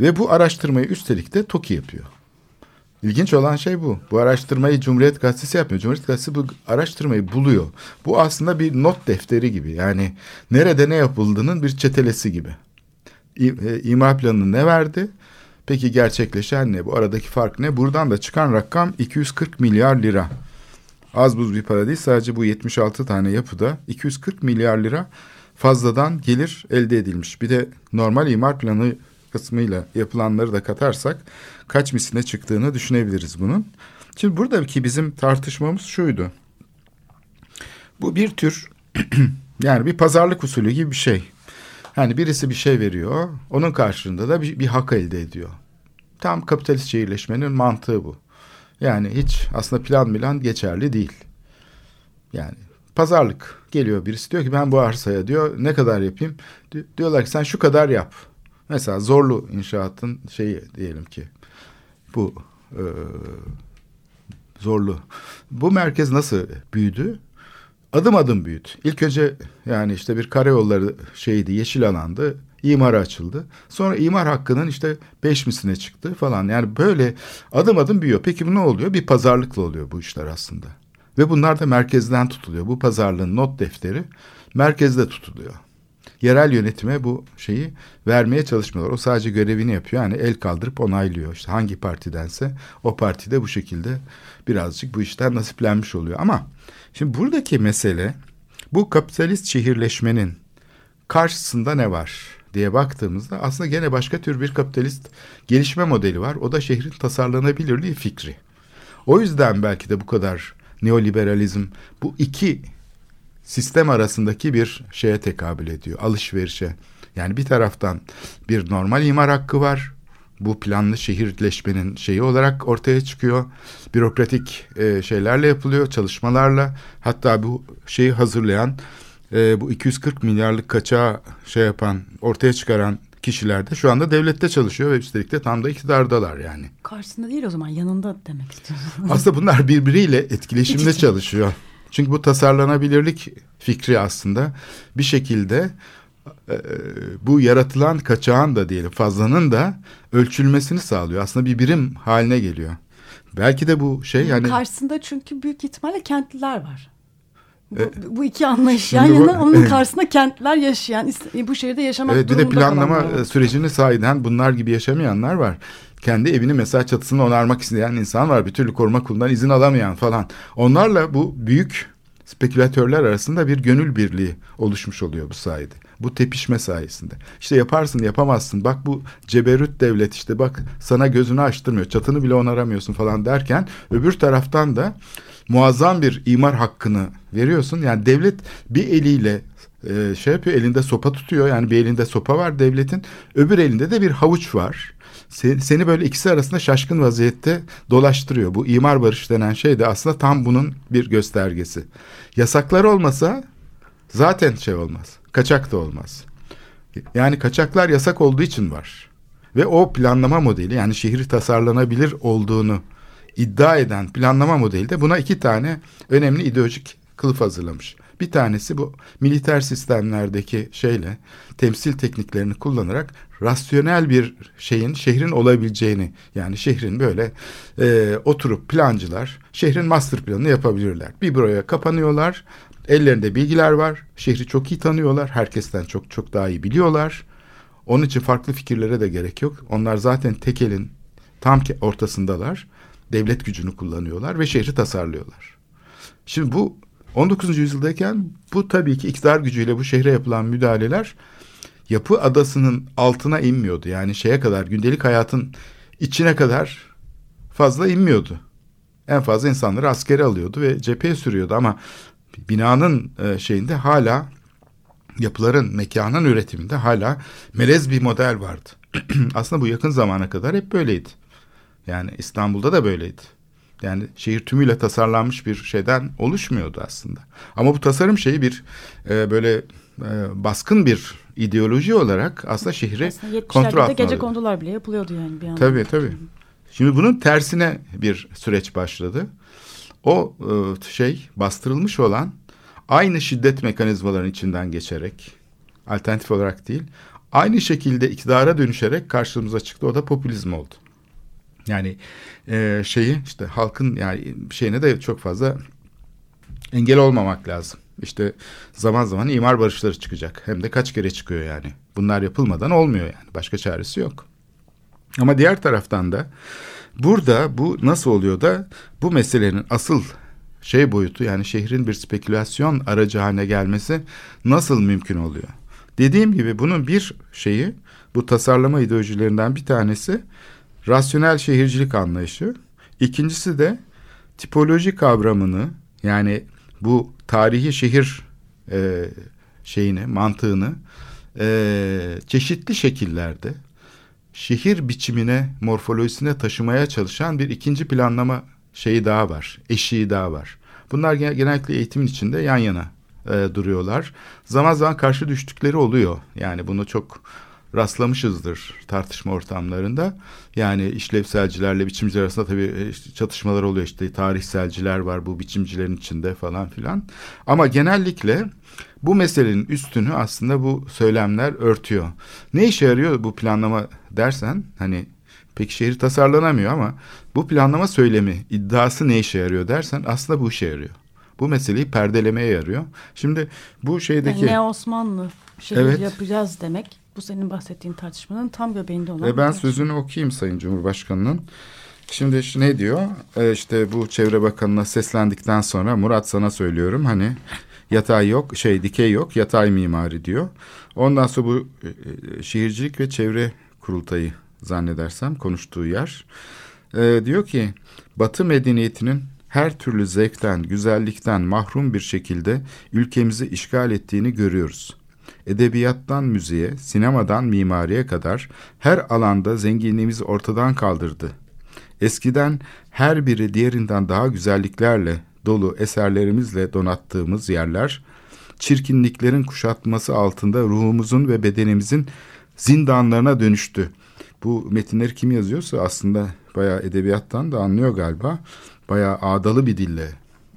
ve bu araştırmayı üstelik de TOKİ yapıyor. İlginç olan şey bu. Bu araştırmayı Cumhuriyet Gazetesi yapmıyor. Cumhuriyet Gazetesi bu araştırmayı buluyor. Bu aslında bir not defteri gibi. Yani nerede ne yapıldığının bir çetelesi gibi. E, imar planını ne verdi? Peki gerçekleşen ne? Bu aradaki fark ne? Buradan da çıkan rakam 240 milyar lira. Az buz bir para değil sadece bu 76 tane yapıda 240 milyar lira fazladan gelir elde edilmiş. Bir de normal imar planı kısmıyla yapılanları da katarsak kaç misline çıktığını düşünebiliriz bunun. Şimdi buradaki bizim tartışmamız şuydu. Bu bir tür yani bir pazarlık usulü gibi bir şey. Hani birisi bir şey veriyor, onun karşılığında da bir, bir hak elde ediyor. Tam kapitalist şehirleşmenin mantığı bu. Yani hiç aslında plan plan geçerli değil. Yani pazarlık geliyor birisi diyor ki ben bu arsaya diyor ne kadar yapayım? Diyorlar ki sen şu kadar yap. Mesela zorlu inşaatın şeyi diyelim ki bu e, zorlu. Bu merkez nasıl büyüdü? Adım adım büyüdü. İlk önce yani işte bir karayolları şeydi yeşil alandı imara açıldı. Sonra imar hakkının işte beş misline çıktı falan. Yani böyle adım adım büyüyor. Peki bu ne oluyor? Bir pazarlıkla oluyor bu işler aslında. Ve bunlar da merkezden tutuluyor. Bu pazarlığın not defteri merkezde tutuluyor. Yerel yönetime bu şeyi vermeye çalışmıyorlar. O sadece görevini yapıyor. Yani el kaldırıp onaylıyor. İşte hangi partidense o partide bu şekilde birazcık bu işten nasiplenmiş oluyor. Ama şimdi buradaki mesele bu kapitalist şehirleşmenin karşısında ne var? Diye baktığımızda aslında gene başka tür bir kapitalist gelişme modeli var. O da şehrin tasarlanabilirliği fikri. O yüzden belki de bu kadar neoliberalizm bu iki sistem arasındaki bir şeye tekabül ediyor. Alışverişe. Yani bir taraftan bir normal imar hakkı var. Bu planlı şehirleşmenin şeyi olarak ortaya çıkıyor. Bürokratik e, şeylerle yapılıyor, çalışmalarla. Hatta bu şeyi hazırlayan e, bu 240 milyarlık kaçağı şey yapan, ortaya çıkaran kişiler de şu anda devlette çalışıyor ve üstelik de tam da iktidardalar yani. Karşısında değil o zaman yanında demek istiyorum. Aslında bunlar birbiriyle etkileşimde çalışıyor. Çünkü bu tasarlanabilirlik fikri aslında bir şekilde e, bu yaratılan kaçağın da diyelim fazlanın da ölçülmesini sağlıyor. Aslında bir birim haline geliyor. Belki de bu şey yani... Karşısında çünkü büyük ihtimalle kentliler var. Bu, e, bu iki anlayış yan yana bu, onun karşısında kentler yaşayan bu şehirde yaşamak evet, bir de planlama kalanlar. sürecini sahiden bunlar gibi yaşamayanlar var. Kendi evini mesela çatısını onarmak isteyen insan var. Bir türlü koruma kurulundan izin alamayan falan. Onlarla bu büyük spekülatörler arasında bir gönül birliği oluşmuş oluyor bu sayede. Bu tepişme sayesinde. İşte yaparsın yapamazsın. Bak bu ceberüt devlet işte bak sana gözünü açtırmıyor. Çatını bile onaramıyorsun falan derken öbür taraftan da muazzam bir imar hakkını veriyorsun. Yani devlet bir eliyle e, şey yapıyor elinde sopa tutuyor. Yani bir elinde sopa var devletin. Öbür elinde de bir havuç var. Seni, seni böyle ikisi arasında şaşkın vaziyette dolaştırıyor. Bu imar barış denen şey de aslında tam bunun bir göstergesi. Yasaklar olmasa zaten şey olmaz. Kaçak da olmaz. Yani kaçaklar yasak olduğu için var. Ve o planlama modeli yani şehri tasarlanabilir olduğunu iddia eden planlama modeli de buna iki tane önemli ideolojik kılıf hazırlamış. Bir tanesi bu militer sistemlerdeki şeyle temsil tekniklerini kullanarak rasyonel bir şeyin şehrin olabileceğini yani şehrin böyle e, oturup plancılar şehrin master planını yapabilirler. Bir buraya kapanıyorlar Ellerinde bilgiler var. Şehri çok iyi tanıyorlar. Herkesten çok çok daha iyi biliyorlar. Onun için farklı fikirlere de gerek yok. Onlar zaten tekelin tam ortasındalar. Devlet gücünü kullanıyorlar ve şehri tasarlıyorlar. Şimdi bu 19. yüzyıldayken bu tabii ki iktidar gücüyle bu şehre yapılan müdahaleler yapı adasının altına inmiyordu. Yani şeye kadar gündelik hayatın içine kadar fazla inmiyordu. En fazla insanları askere alıyordu ve cepheye sürüyordu ama binanın e, şeyinde hala yapıların mekanın üretiminde hala melez bir model vardı. Aslında bu yakın zamana kadar hep böyleydi. Yani İstanbul'da da böyleydi. Yani şehir tümüyle tasarlanmış bir şeyden oluşmuyordu aslında. Ama bu tasarım şeyi bir e, böyle e, baskın bir ideoloji olarak aslında şehri aslında kontrol altına gece kondular bile yapılıyordu yani bir anda. Tabii tabii. Şimdi bunun tersine bir süreç başladı. O e, şey bastırılmış olan aynı şiddet mekanizmalarının içinden geçerek alternatif olarak değil aynı şekilde iktidara dönüşerek karşımıza çıktı. O da popülizm oldu. Yani e, şeyi işte halkın yani şeyine de çok fazla engel olmamak lazım. İşte zaman zaman imar barışları çıkacak. Hem de kaç kere çıkıyor yani. Bunlar yapılmadan olmuyor yani. Başka çaresi yok. Ama diğer taraftan da burada bu nasıl oluyor da bu meselenin asıl şey boyutu yani şehrin bir spekülasyon aracı haline gelmesi nasıl mümkün oluyor? Dediğim gibi bunun bir şeyi bu tasarlama ideolojilerinden bir tanesi rasyonel şehircilik anlayışı. İkincisi de tipoloji kavramını yani bu tarihi şehir e, şeyini mantığını e, çeşitli şekillerde şehir biçimine morfolojisine taşımaya çalışan bir ikinci planlama şeyi daha var eşiği daha var. Bunlar genellikle eğitimin içinde yan yana e, duruyorlar. Zaman zaman karşı düştükleri oluyor. Yani bunu çok rastlamışızdır tartışma ortamlarında. Yani işlevselcilerle biçimciler arasında tabii e, çatışmalar oluyor işte tarihselciler var bu biçimcilerin içinde falan filan. Ama genellikle bu meselenin üstünü aslında bu söylemler örtüyor. Ne işe yarıyor bu planlama dersen hani peki şehir tasarlanamıyor ama bu planlama söylemi iddiası ne işe yarıyor dersen aslında bu işe yarıyor. Bu meseleyi perdelemeye yarıyor. Şimdi bu şeydeki... Yani ne Osmanlı şehir evet. yapacağız demek bu senin bahsettiğin tartışmanın tam göbeğinde olan. E ben sözünü okuyayım Sayın Cumhurbaşkanı'nın. Şimdi ne diyor? E işte bu Çevre Bakanı'na seslendikten sonra Murat sana söylüyorum hani yatay yok şey dikey yok yatay mimari diyor. Ondan sonra bu e, e şehircilik ve çevre kurultayı zannedersem konuştuğu yer. E, diyor ki Batı medeniyetinin her türlü zevkten, güzellikten mahrum bir şekilde ülkemizi işgal ettiğini görüyoruz edebiyattan müziğe, sinemadan mimariye kadar her alanda zenginliğimizi ortadan kaldırdı. Eskiden her biri diğerinden daha güzelliklerle dolu eserlerimizle donattığımız yerler, çirkinliklerin kuşatması altında ruhumuzun ve bedenimizin zindanlarına dönüştü. Bu metinleri kim yazıyorsa aslında bayağı edebiyattan da anlıyor galiba. Bayağı ağdalı bir dille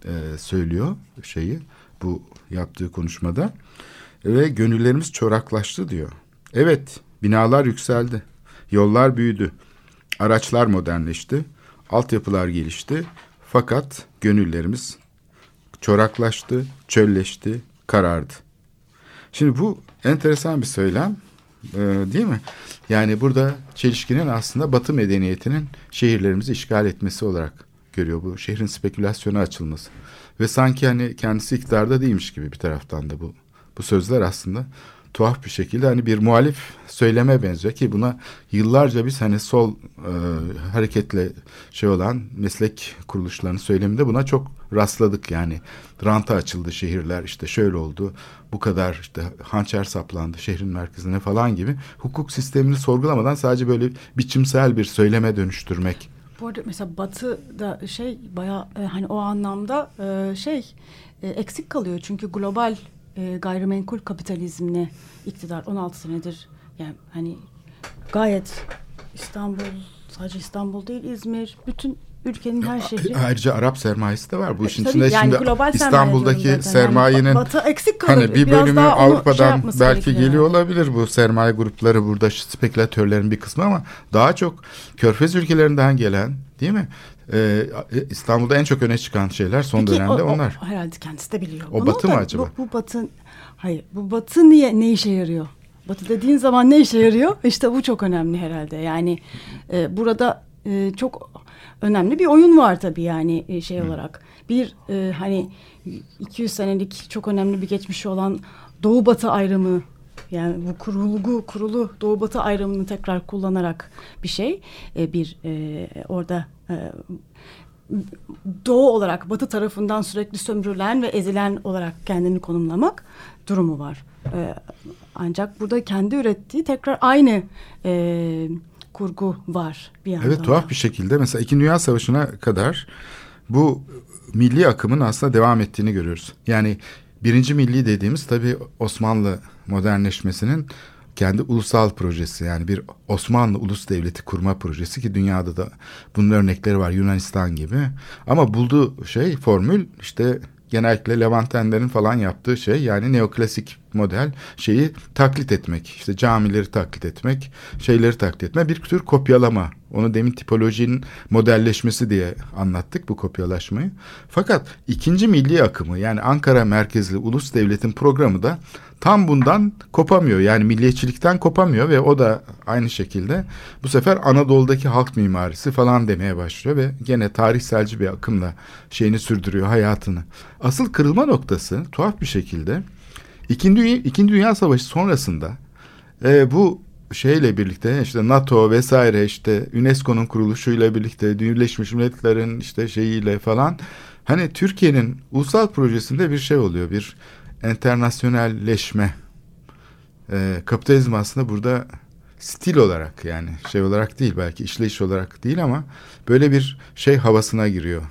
e, söylüyor şeyi bu yaptığı konuşmada ve gönüllerimiz çoraklaştı diyor. Evet, binalar yükseldi, yollar büyüdü, araçlar modernleşti, altyapılar gelişti. Fakat gönüllerimiz çoraklaştı, çölleşti, karardı. Şimdi bu enteresan bir söylem e, değil mi? Yani burada çelişkinin aslında Batı medeniyetinin şehirlerimizi işgal etmesi olarak görüyor bu. Şehrin spekülasyona açılması. Ve sanki hani kendisi iktidarda değilmiş gibi bir taraftan da bu bu sözler aslında tuhaf bir şekilde hani bir muhalif söyleme benziyor ki buna yıllarca biz hani sol e, hareketle şey olan meslek kuruluşlarının söyleminde buna çok rastladık yani ranta açıldı şehirler işte şöyle oldu bu kadar işte hançer saplandı şehrin merkezine falan gibi hukuk sistemini sorgulamadan sadece böyle biçimsel bir söyleme dönüştürmek. Bu arada mesela Batı'da şey bayağı e, hani o anlamda e, şey e, eksik kalıyor çünkü global e, gayrimenkul kapitalizmine iktidar 16 senedir yani hani gayet İstanbul sadece İstanbul değil İzmir bütün ülkenin her şehri. Ayrıca Arap sermayesi de var bu e, işin içinde. Yani şimdi İstanbul'daki sermayenin yani batı eksik kalır. hani bir bölümü şey Avrupa'dan şey belki geliyor yani. olabilir bu sermaye grupları burada spekülatörlerin bir kısmı ama daha çok Körfez ülkelerinden gelen Değil mi? Ee, İstanbul'da en çok öne çıkan şeyler son Peki, dönemde o, o, onlar. herhalde kendisi de biliyor. O bunu batı mı acaba? Bu, bu batı, hayır bu batı niye ne işe yarıyor? Batı dediğin zaman ne işe yarıyor? İşte bu çok önemli herhalde. Yani e, burada e, çok önemli bir oyun var tabii yani e, şey olarak. Bir e, hani 200 senelik çok önemli bir geçmişi olan Doğu Batı ayrımı yani bu kurulgu kurulu Doğu Batı ayrımını tekrar kullanarak bir şey e, bir e, orada e, Doğu olarak Batı tarafından sürekli sömürülen ve ezilen olarak kendini konumlamak durumu var. E, ancak burada kendi ürettiği tekrar aynı e, kurgu var bir yandan. Evet tuhaf bir şekilde mesela İkinci Dünya Savaşı'na kadar bu milli akımın aslında devam ettiğini görüyoruz. Yani birinci milli dediğimiz tabii Osmanlı modernleşmesinin kendi ulusal projesi yani bir Osmanlı ulus devleti kurma projesi ki dünyada da bunun örnekleri var Yunanistan gibi. Ama bulduğu şey formül işte genellikle Levantenlerin falan yaptığı şey yani neoklasik model şeyi taklit etmek. işte camileri taklit etmek, şeyleri taklit etme bir tür kopyalama. Onu demin tipolojinin modelleşmesi diye anlattık bu kopyalaşmayı. Fakat ikinci milli akımı yani Ankara merkezli ulus devletin programı da tam bundan kopamıyor. Yani milliyetçilikten kopamıyor ve o da aynı şekilde bu sefer Anadolu'daki halk mimarisi falan demeye başlıyor ve gene tarihselci bir akımla şeyini sürdürüyor hayatını. Asıl kırılma noktası tuhaf bir şekilde İkinci Dünya, İkinci Dünya Savaşı sonrasında e, bu şeyle birlikte işte NATO vesaire işte UNESCO'nun kuruluşuyla birlikte Birleşmiş Milletler'in işte şeyiyle falan hani Türkiye'nin ulusal projesinde bir şey oluyor bir internasyonelleşme e, kapitalizm aslında burada stil olarak yani şey olarak değil belki işleyiş olarak değil ama böyle bir şey havasına giriyor.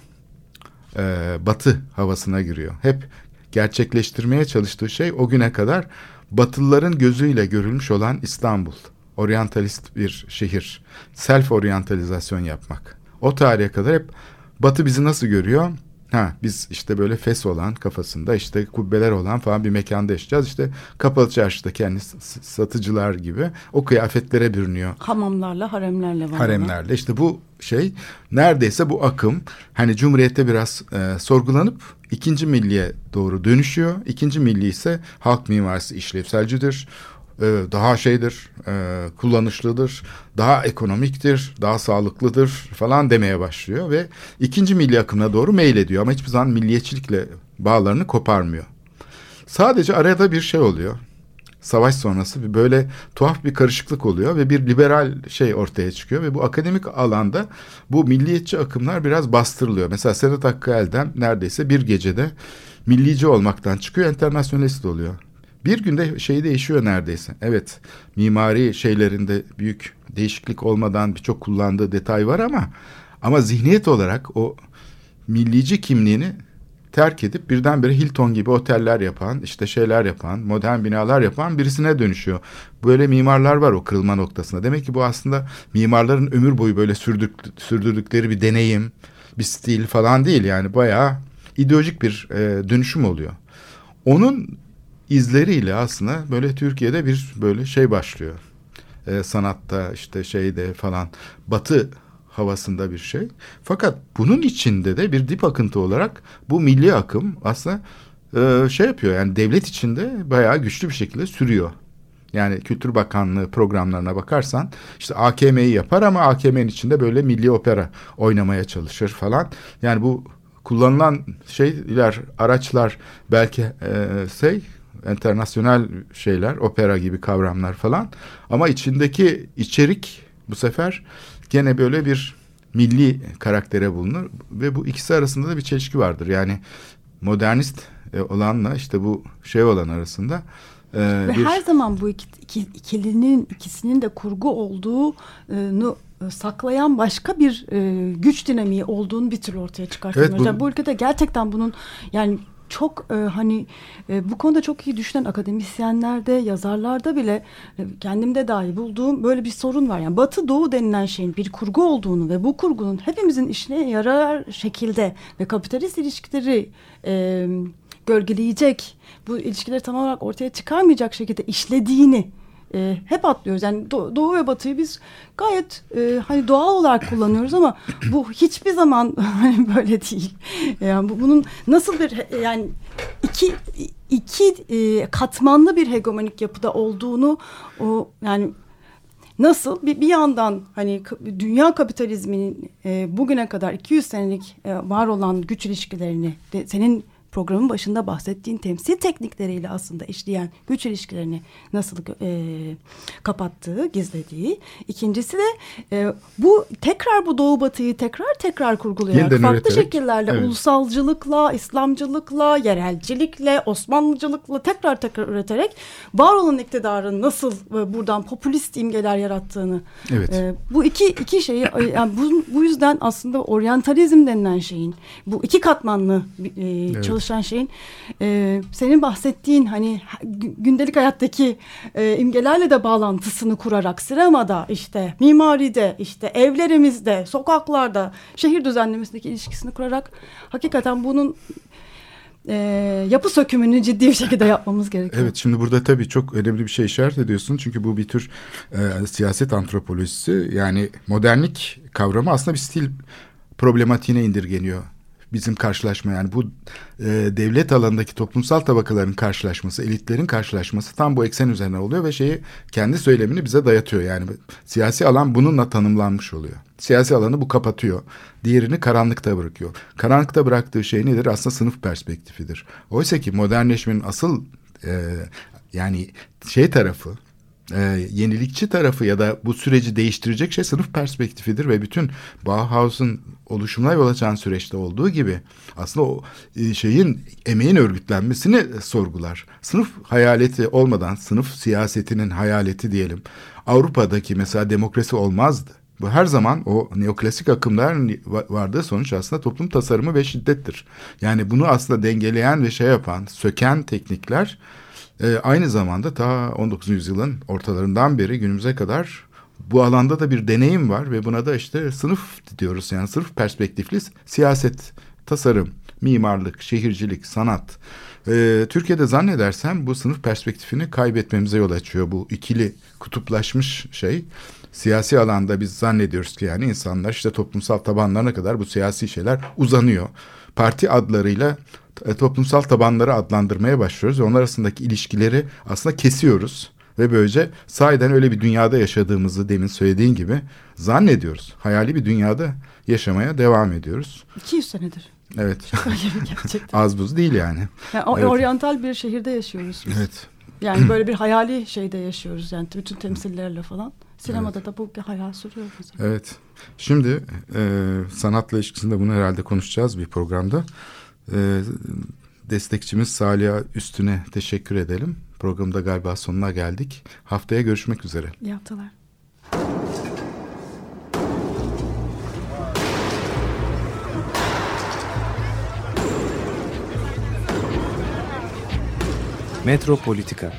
E, batı havasına giriyor. Hep gerçekleştirmeye çalıştığı şey o güne kadar Batılıların gözüyle görülmüş olan İstanbul. Oryantalist bir şehir. Self oryantalizasyon yapmak. O tarihe kadar hep Batı bizi nasıl görüyor? Ha biz işte böyle fes olan kafasında işte kubbeler olan falan bir mekanda yaşayacağız. İşte kapalı çarşıda kendi satıcılar gibi o kıyafetlere bürünüyor. Hamamlarla, haremlerle var. Haremlerle işte bu şey neredeyse bu akım hani Cumhuriyet'te biraz e, sorgulanıp ikinci milliye doğru dönüşüyor. İkinci milli ise halk mimarisi işlevselcidir daha şeydir, e, kullanışlıdır, daha ekonomiktir, daha sağlıklıdır falan demeye başlıyor ve ikinci milli akımına doğru meylediyor ama hiçbir zaman milliyetçilikle bağlarını koparmıyor. Sadece arada bir şey oluyor. Savaş sonrası bir böyle tuhaf bir karışıklık oluyor ve bir liberal şey ortaya çıkıyor ve bu akademik alanda bu milliyetçi akımlar biraz bastırılıyor. Mesela Sedat Hakkı Elden neredeyse bir gecede millici olmaktan çıkıyor, internasyonalist oluyor. Bir günde şey değişiyor neredeyse. Evet mimari şeylerinde büyük değişiklik olmadan birçok kullandığı detay var ama ama zihniyet olarak o millici kimliğini terk edip birdenbire Hilton gibi oteller yapan, işte şeyler yapan, modern binalar yapan birisine dönüşüyor. Böyle mimarlar var o kırılma noktasında. Demek ki bu aslında mimarların ömür boyu böyle sürdük, sürdürdükleri bir deneyim, bir stil falan değil yani bayağı ideolojik bir e, dönüşüm oluyor. Onun izleriyle aslında böyle Türkiye'de bir böyle şey başlıyor. E, sanatta işte şeyde falan batı havasında bir şey. Fakat bunun içinde de bir dip akıntı olarak bu milli akım aslında e, şey yapıyor yani devlet içinde bayağı güçlü bir şekilde sürüyor. Yani Kültür Bakanlığı programlarına bakarsan işte AKM'yi yapar ama AKM'nin içinde böyle milli opera oynamaya çalışır falan. Yani bu kullanılan şeyler, araçlar belki e, şey internasyonel şeyler, opera gibi kavramlar falan. Ama içindeki içerik bu sefer gene böyle bir milli karaktere bulunur ve bu ikisi arasında da bir çelişki vardır. Yani modernist e, olanla işte bu şey olan arasında e, ve bir... her zaman bu iki, iki, ikilinin ikisinin de kurgu olduğunu e, saklayan başka bir e, güç dinamiği olduğunu bir türlü ortaya çıkartıyor. Evet, bu... bu ülkede gerçekten bunun yani çok e, hani e, bu konuda çok iyi düşünen akademisyenlerde, yazarlarda bile e, kendimde dahi bulduğum böyle bir sorun var. Yani Batı Doğu denilen şeyin bir kurgu olduğunu ve bu kurgunun hepimizin işine yarar şekilde ve kapitalist ilişkileri e, gölgeleyecek, bu ilişkileri tam olarak ortaya çıkarmayacak şekilde işlediğini e, hep atlıyoruz. Yani do, Doğu ve Batı'yı biz gayet e, hani doğal olarak kullanıyoruz ama bu hiçbir zaman böyle değil. Yani bu, bunun nasıl bir yani iki iki e, katmanlı bir hegemonik yapıda olduğunu o yani Nasıl? Bir, bir yandan hani dünya kapitalizminin e, bugüne kadar 200 senelik e, var olan güç ilişkilerini de, senin programın başında bahsettiğin temsil teknikleriyle aslında işleyen güç ilişkilerini nasıl e, kapattığı, gizlediği. İkincisi de e, bu tekrar bu Doğu Batı'yı tekrar tekrar kurgulayarak Yeniden farklı üreterek, şekillerle evet. ulusalcılıkla, İslamcılıkla, yerelcilikle, Osmanlıcılıkla tekrar tekrar üreterek var olan iktidarın nasıl e, buradan popülist imgeler yarattığını. Evet. E, bu iki iki şeyi yani bu, bu yüzden aslında oryantalizm denilen şeyin bu iki katmanlı e, Evet. Çalışan şeyin e, senin bahsettiğin hani gündelik hayattaki e, imgelerle de bağlantısını kurarak sinemada işte mimaride işte evlerimizde sokaklarda şehir düzenlemesindeki ilişkisini kurarak hakikaten bunun e, yapı sökümünü ciddi bir şekilde yapmamız gerekiyor. Evet şimdi burada tabii çok önemli bir şey işaret ediyorsun. Çünkü bu bir tür e, siyaset antropolojisi. Yani modernlik kavramı aslında bir stil problematiğine indirgeniyor. Bizim karşılaşma yani bu e, devlet alanındaki toplumsal tabakaların karşılaşması, elitlerin karşılaşması tam bu eksen üzerine oluyor ve şeyi kendi söylemini bize dayatıyor. Yani siyasi alan bununla tanımlanmış oluyor. Siyasi alanı bu kapatıyor. Diğerini karanlıkta bırakıyor. Karanlıkta bıraktığı şey nedir? Aslında sınıf perspektifidir. Oysa ki modernleşmenin asıl e, yani şey tarafı e, yenilikçi tarafı ya da bu süreci değiştirecek şey sınıf perspektifidir ve bütün Bauhaus'un oluşumuna yol açan süreçte olduğu gibi aslında o e, şeyin emeğin örgütlenmesini sorgular. Sınıf hayaleti olmadan sınıf siyasetinin hayaleti diyelim. Avrupa'daki mesela demokrasi olmazdı. Bu her zaman o neoklasik akımların vardığı sonuç aslında toplum tasarımı ve şiddettir. Yani bunu aslında dengeleyen ve şey yapan, söken teknikler e, aynı zamanda ta 19. yüzyılın ortalarından beri günümüze kadar bu alanda da bir deneyim var ve buna da işte sınıf diyoruz yani sınıf perspektifli siyaset, tasarım, mimarlık, şehircilik, sanat. Ee, Türkiye'de zannedersem bu sınıf perspektifini kaybetmemize yol açıyor bu ikili kutuplaşmış şey. Siyasi alanda biz zannediyoruz ki yani insanlar işte toplumsal tabanlarına kadar bu siyasi şeyler uzanıyor. Parti adlarıyla e, toplumsal tabanları adlandırmaya başlıyoruz ve onlar arasındaki ilişkileri aslında kesiyoruz. Ve böylece sahiden öyle bir dünyada yaşadığımızı demin söylediğin gibi zannediyoruz. Hayali bir dünyada yaşamaya devam ediyoruz. 200 senedir. Evet. Gerçekten. Az buz değil yani. yani o, Evet. oryantal bir şehirde yaşıyoruz biz. Evet. Yani böyle bir hayali şeyde yaşıyoruz yani bütün temsillerle falan. Sinemada da bu hayal sürüyor mesela. Evet. Şimdi e, sanatla ilişkisinde bunu herhalde konuşacağız bir programda. E, destekçimiz Salih Üstüne teşekkür edelim. Programda galiba sonuna geldik. Haftaya görüşmek üzere. İyi haftalar. Metropolitika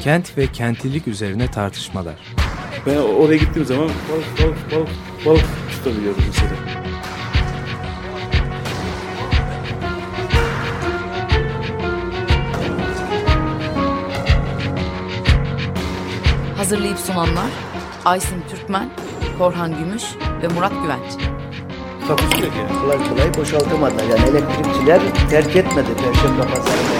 Kent ve kentlilik üzerine tartışmalar. Ben oraya gittiğim zaman balık balık balık balık tutabiliyordum mesela. Hazırlayıp sunanlar Aysin Türkmen, Korhan Gümüş ve Murat Güvenç. Takusu yok yani. Kolay kolay boşaltamadı. Yani elektrikçiler terk etmedi Perşembe Pazarı